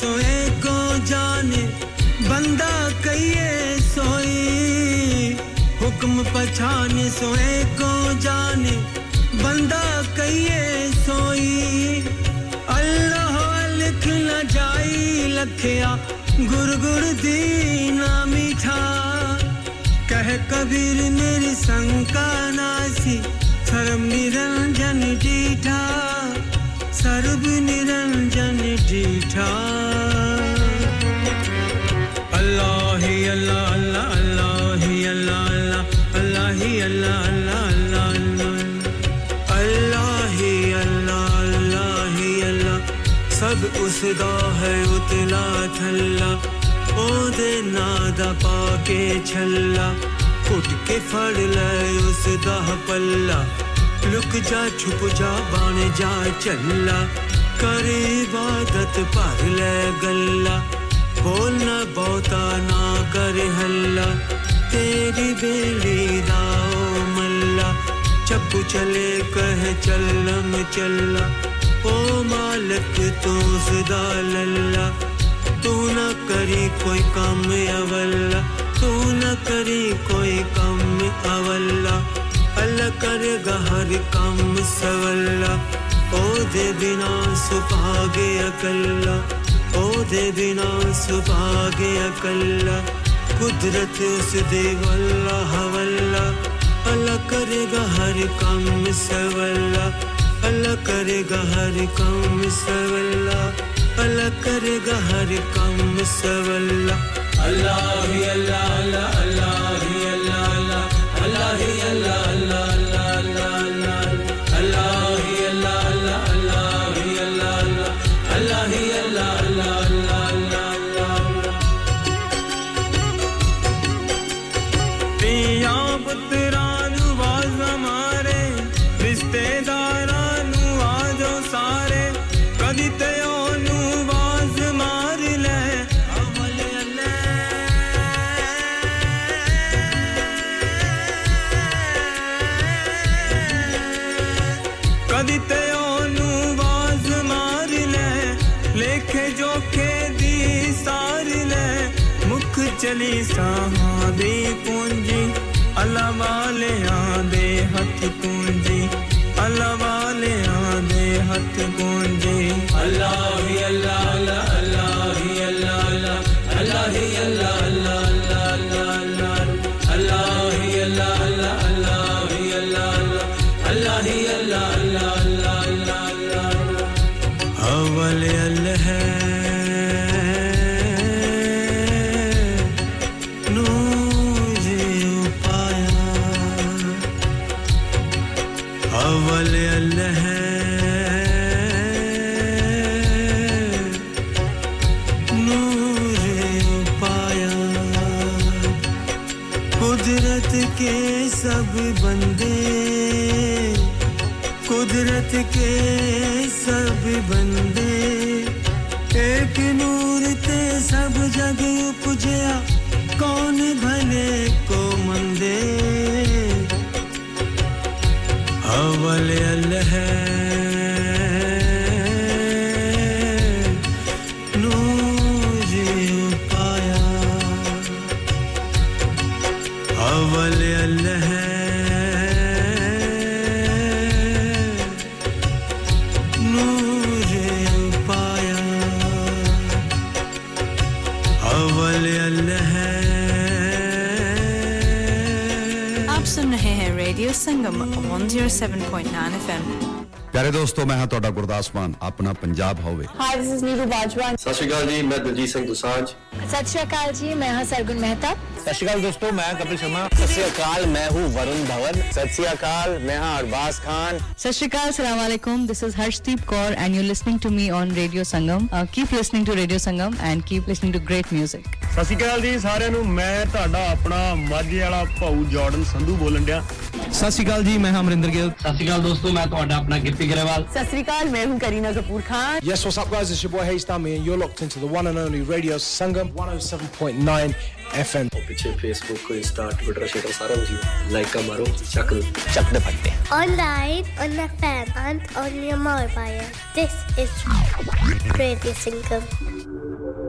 सोए को जाने, बंदा कहिए सोई। हुक्म पछाने सोए को जाने, बंदा कहिए सोई। अल्लाह लिख न जाई लखिया गुर गुर दीना मीठा। कह कबीर मेरी शंका नासी धर्म निरंजन जीठा सर्व निरंजन डीठा अल्लाह अल्लाह अल्लाह अल्लाह अल्लाह अल्लाह अल्लाह अल्लाह अल्लाह अल्लाह अल्लाह अल्लाह अल्लाह अल्लाह सब उसदा है उतला थल्ला, ओदे नादा पाके छल्ला। उठ के फड़ ले उसदा पल्ला। लुक जा, छुप जा बन जा, चल्ला। कर इबादत भर ले गल्ला। बोलना बहुता, ना कर हल्ला। तेरी बेली दाओ मल्ला। चप्पू चले, कह चलम चल्ला। ओ मालक, तू सदा लल्ला। तू न करी कोई कम अवल्ला। तू न करी कोई कम अवल्ला। अल्लाह करेगा हर काम सवल्ला। ओ दे बिना सुभागे अकल्ला। ओ दे बिना सुभागे अकल्ला। कुदरत उस दे वल्ला हवल्ला। अल्लाह करेगा हर काम सवल्ला। अल्लाह करेगा हर काम सवल्ला। अल्लाह करेगा हर काम सवल्ला। अल्लाह अल्लाह अल्लाह। चली साहां दी पूंजी अल्लाह वाले आंदे हथ कुदरत के सब बंदे, एक नूर ते सब जग उपजया, कौन भले को मंदे? अवल अल्लाह 107.9 FM ਪਿਆਰੇ ਦੋਸਤੋ ਮੈਂ ਹਾਂ ਤੁਹਾਡਾ ਗੁਰਦਾਸ ਮਾਨ ਆਪਣਾ ਪੰਜਾਬ ਹੋਵੇ hi this is Neeru Bajwa ਸਤਿ ਸ਼੍ਰੀ ਅਕਾਲ ਜੀ ਮੈਂ ਦਲਜੀਤ ਸਿੰਘ ਦੁਸਾਂਝ ਸਤਿ ਸ਼੍ਰੀ ਅਕਾਲ ਜੀ ਮੈਂ ਹਾਂ ਸਰਗੁਣ ਮਹਿਤਾ ਸਤਿ ਸ਼੍ਰੀ ਅਕਾਲ ਦੋਸਤੋ ਮੈਂ ਕਪਿਲ ਸ਼ਰਮਾ ਸਤਿ ਸ਼੍ਰੀ ਅਕਾਲ ਮੈਂ ਹੂੰ ਵਰੁਣ ਧਵਨ ਸਤਿ ਸ਼੍ਰੀ ਅਕਾਲ ਮੈਂ ਹਾਂ ਅਰਬਾਜ਼ ਖਾਨ ਸਤਿ ਸ਼੍ਰੀ ਅਕਾਲ ਸਲਾਮ ਅਲੈਕੁਮ this is Harshdeep Kaur and you listening to me on radio Sangam keep listening to radio Sangam and keep listening to great 뮤직 ਸਤਿ ਸ਼੍ਰੀ ਅਕਾਲ ਜੀ ਸਾਰਿਆਂ ਨੂੰ ਮੈਂ ਤੁਹਾਡਾ ਆਪਣਾ ਮਾਝੇ ਵਾਲਾ ਭਾਊ ਜਾਰਡਨ ਸੰਧੂ ਬੋਲਣ ਡਿਆ ਸਤਿ ਸ਼੍ਰੀ ਅਕਾਲ ਜੀ ਮੈਂ ਹਾਂ ਅਮਰਿੰਦਰ ਗਿੱਲ ਸਤਿ ਸ਼੍ਰੀ ਅਕਾਲ ਦੋਸਤੋ ਮੈਂ ਤੁਹਾਡਾ ਆਪਣਾ ਗਿੱਪੀ ਗਰੇਵਾਲ सत श्री अकाल मैं हूँ Kareena Kapoor Khan Yes, what's up guys? It's your boy Hayes Dami and you're locked into the one and only Radio Sangam 107.9 FM. ਪਿੱਛੇ ਫੇਸਬੁੱਕ ਇੰਸਟਾ ਟਵਿੱਟਰ ਸ਼ੇਟਰ ਸਾਰਾ ਕੁਝ ਲਾਈਕ ਮਾਰੋ ਚੱਕ ਚੱਕ ਦੇ ਫੱਟੇ Online, on FM, and on your mobile. This is Radio Singam.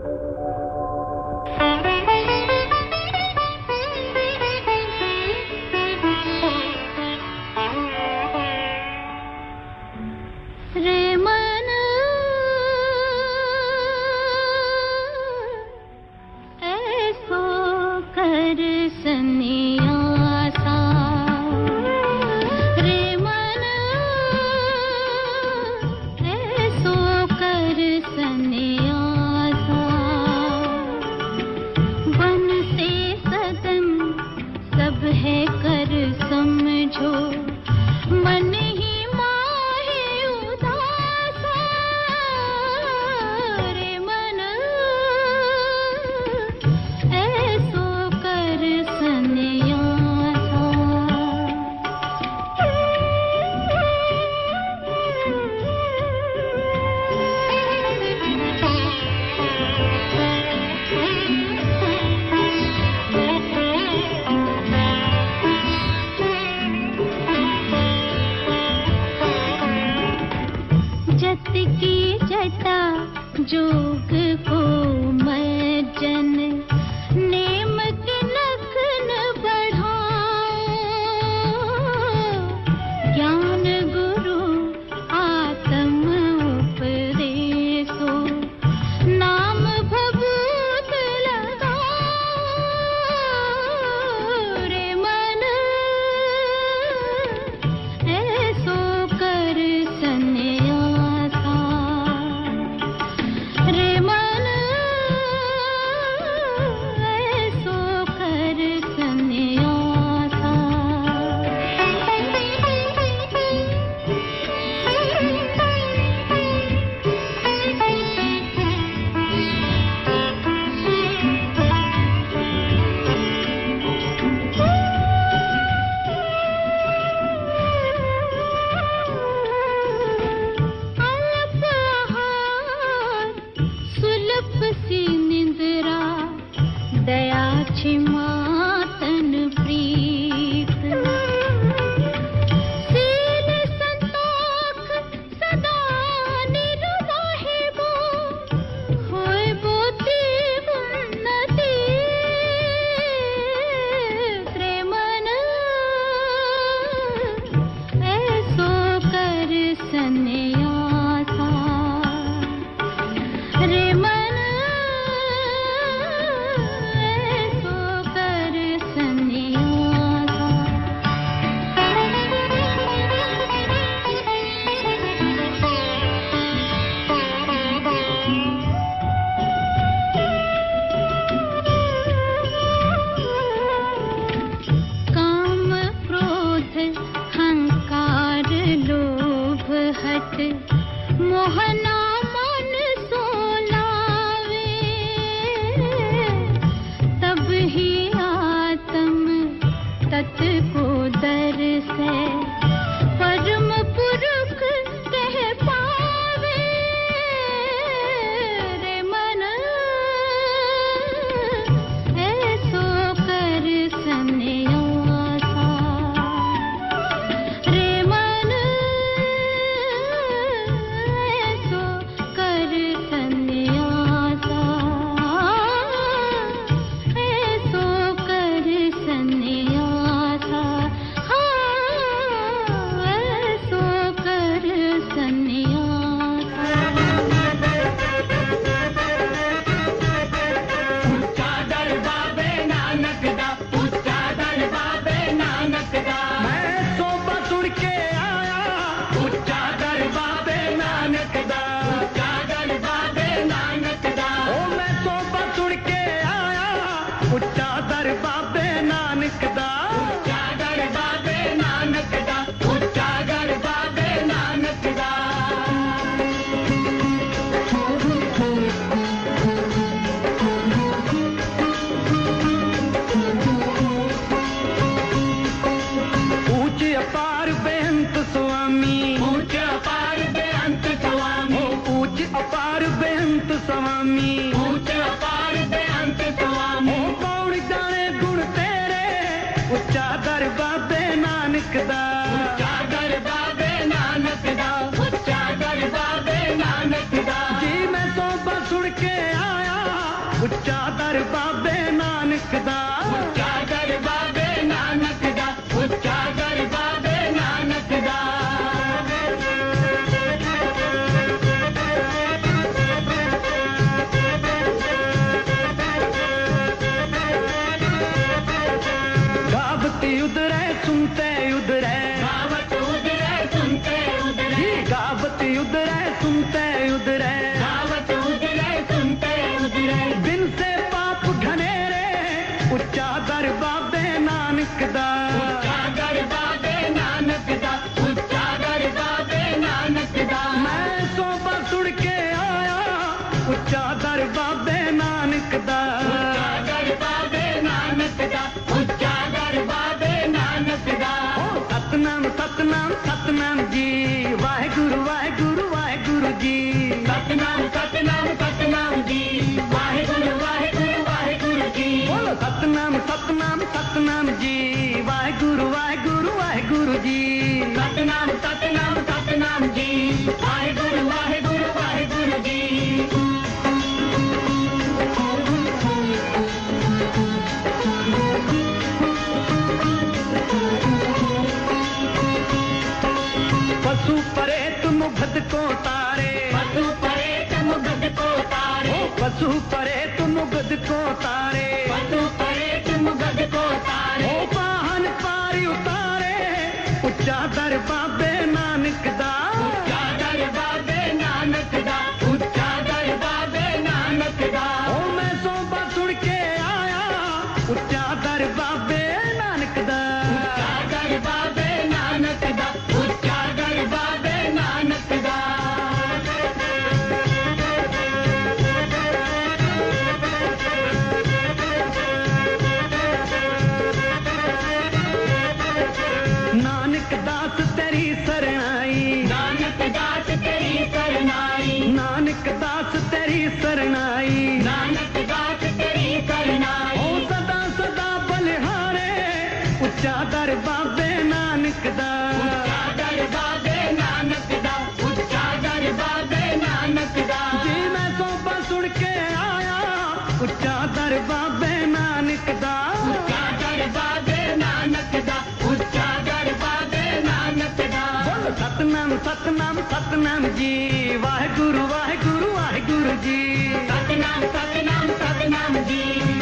ਉੱਚਾ ਦਰ ਬਾਬੇ ਨਾਨਕ ਦਾ ਉੱਚਾ ਦਰ ਬਾਬੇ ਨਾਨਕ ਦਾ ਉੱਚਾ ਦਰ ਬਾਬੇ ਨਾਨਕ ਦਾ ਬੋਲ ਸਤਨਾਮ ਸਤਨਾਮ ਸਤਨਾਮ ਜੀ ਵਾਹਿਗੁਰੂ ਵਾਹਿਗੁਰੂ ਵਾਹਿਗੁਰੂ ਜੀ ਸਤਨਾਮ ਸਤਨਾਮ ਸਤਨਾਮ ਜੀ ਵਾਹਿਗੁਰੂ ਵਾਹਿਗੁਰੂ ਵਾਹਿਗੁਰੂ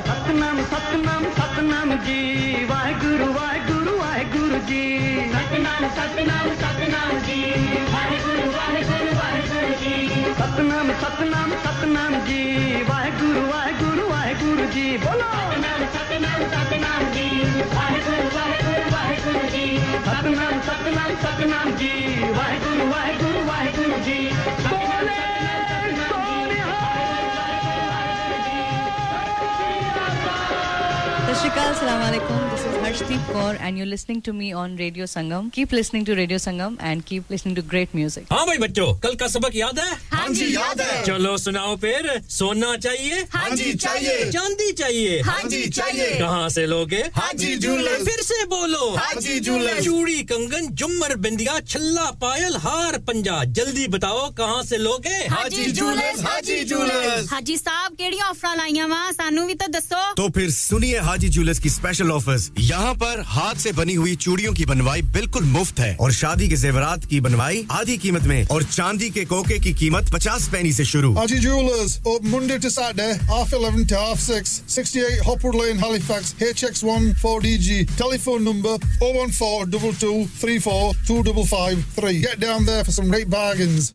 सतनाम सतनाम सतनाम जी। वाहेगुरु वाहेगुरु वाहेगुरु जी। सतनाम सतनाम सतनाम जी। वाहेगुरु वाहेगुरु वाहेगुरु जी। सतनाम सतनाम सतनाम जी। वाहेगुरु वाहेगुरु वाहेगुरु जी। बोलो। सतनाम सतनाम सतनाम जी। वाहेगुरु वाहेगुरु वाहेगुरु जी। सतनाम सतनाम सतनाम जी। वाहेगुरु वाहेगुरु वाहेगुरु जी। बोले। Shikal, Assalamualaikum. This is Harshdeep Kaur, and you're listening to me on Radio Sangam. Keep listening to Radio Sangam and keep listening to great music. हाँ भाई बच्चों, कल का सबक याद है? हाँ जी याद है. चलो सुनाओ फिर. सोना चाहिए? हाँ जी चाहिए. चांदी चाहिए? हाँ जी चाहिए. कहाँ से लोगे? हाँ जी जूलर्स. फिर से बोलो. हाँ जी जूलर्स. चूड़ी, कंगन, जुमर, बिंदिया, छल्ला, पायल, हार, पंजा. जल्दी बताओ कहाँ से लोगे? हाँ जी हाँ हाँ जूलर्स. हाँ जी साहब केड़ी ऑफ़र लाइया वा सानू भी तो दसो. तो फिर सुनिए हाजी ज्वेलर्स की स्पेशल ऑफर्स यहाँ पर हाथ से बनी हुई चूड़ियों की बनवाई बिल्कुल मुफ़्त है और शादी के जेवरात की बनवाई आधी कीमत में और चांदी के कोके की कीमत पचास पैनी से शुरू Haji Jewelers, open Monday to Saturday, half 11 to half 6, 68 Hopwood Lane, Halifax, HX1 4DG. Telephone number 014 22 34 2553. Get down there for some great bargains.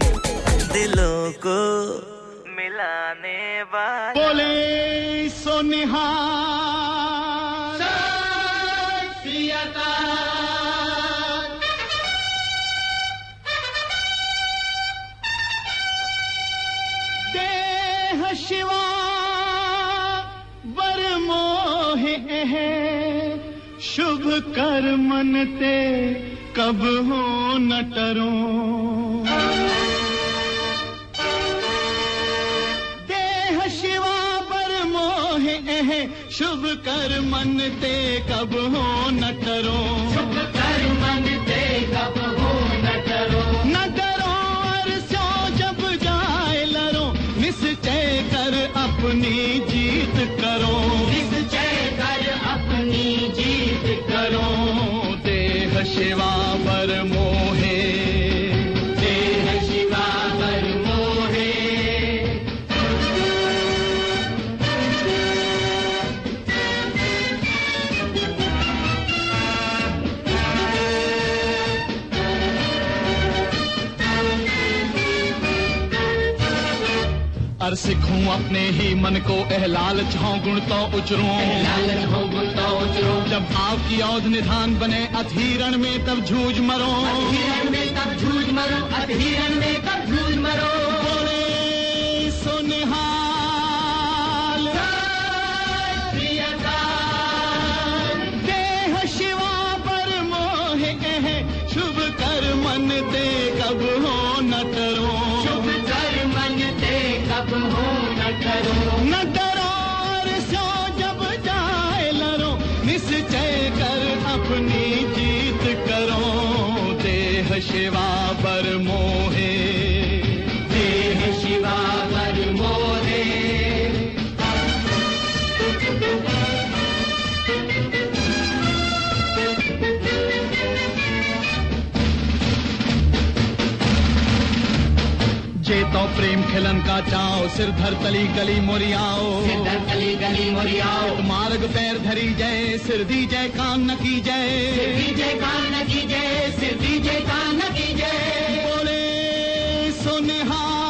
दिलों को मिलाने वाला। बोले सोनिहा शिवा वर मोहे शुभ कर्मन ते कब हो न टरो। शुभ कर मन ते कब हो न करो। शुभ कर मन ते कब हो न करो। न करो और सो जब जाए लरो निश्चय कर अपनी जीत करो। निश्चय कर अपनी जीत करो। देह शिवा पर सिखूं अपने ही मन को। एहलाल छो गुण तो उचरो। जब आपकी औध निधान बने अधीरण में तब झूझ मरो। में तब झूझ मरो। अधीरण में तब खिलन का चाओ सिर धर तली गली मोरियाओ। सिद्धर तली गली मोरियाओ। मार्ग पैर धरी जय सिर दी जय कान न की जय। सिर दीजे कान न की जय सिर दी जय कान न की जय। बोले सुनिहाल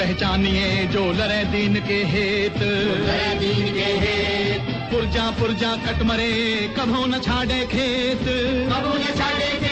पहचानिए जो लरे दीन के हेत। दीन के हेत। पुरजा पुरजा कटमरे कभो न छाड़े खेत। कभो न छाड़े खेत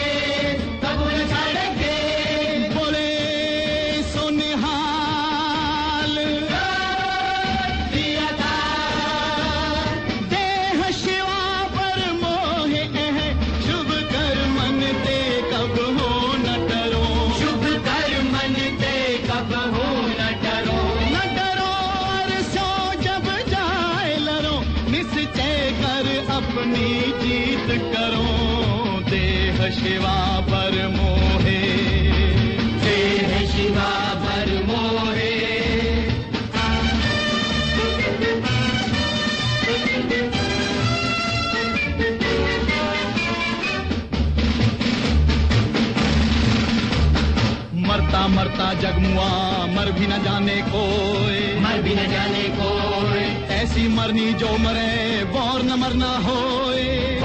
जगमुआ मर भी न जाने कोई। मर भी न जाने कोई। ऐसी मरनी जो मरे बोर न मरना होए।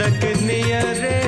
निंदक नियरे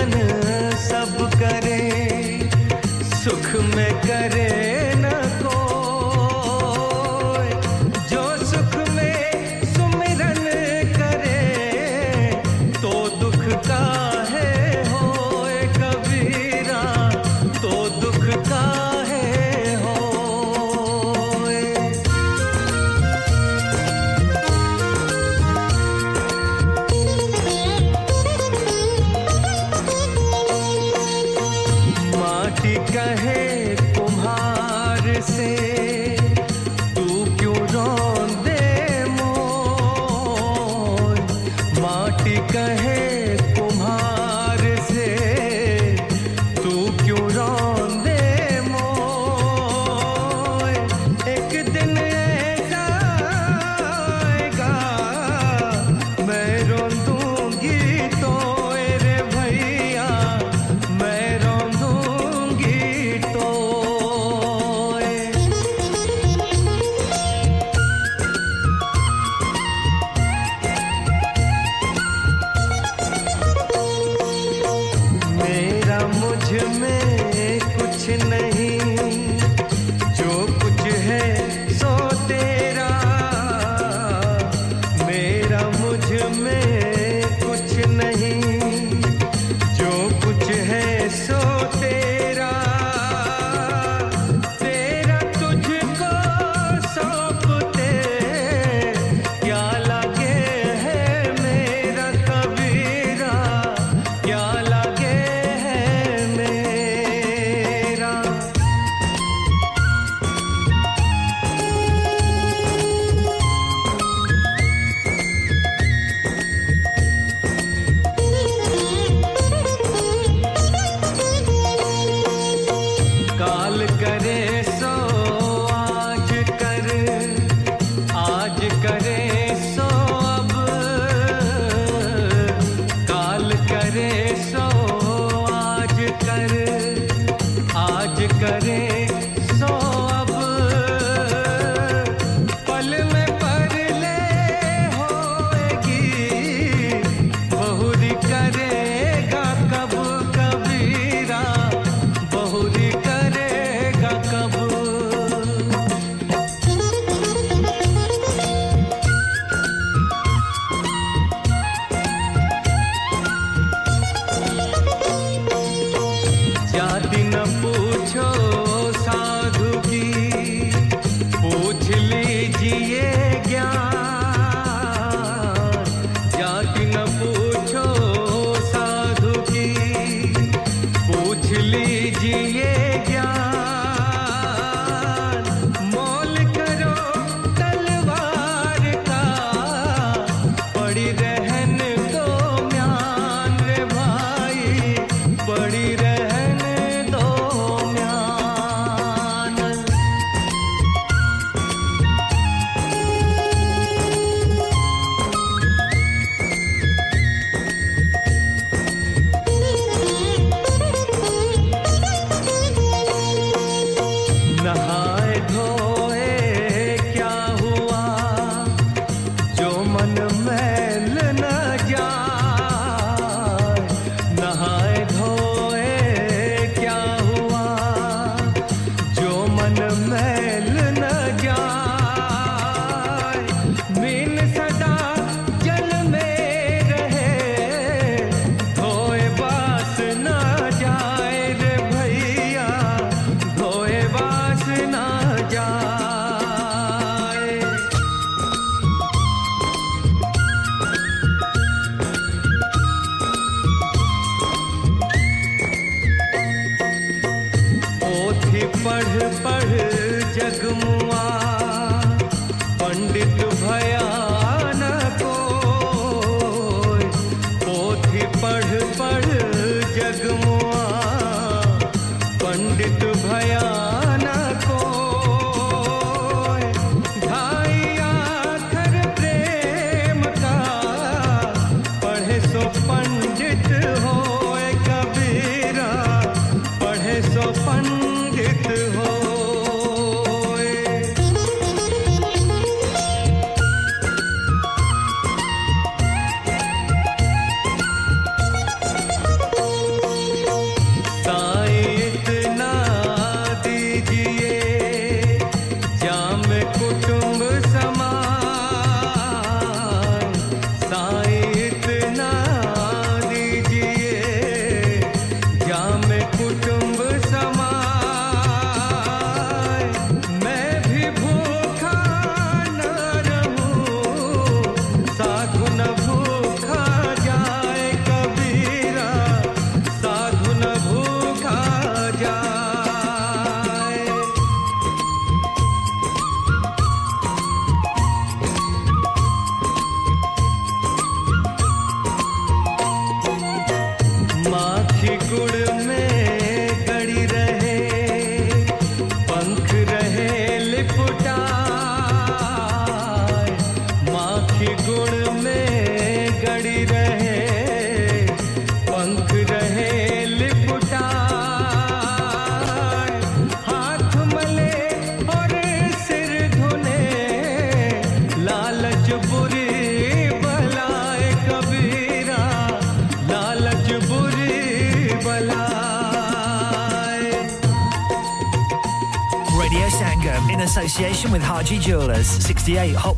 सब करे सुख में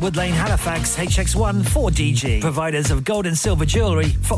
Wood Lane, Halifax, HX1 4DG. Providers of gold and silver jewellery for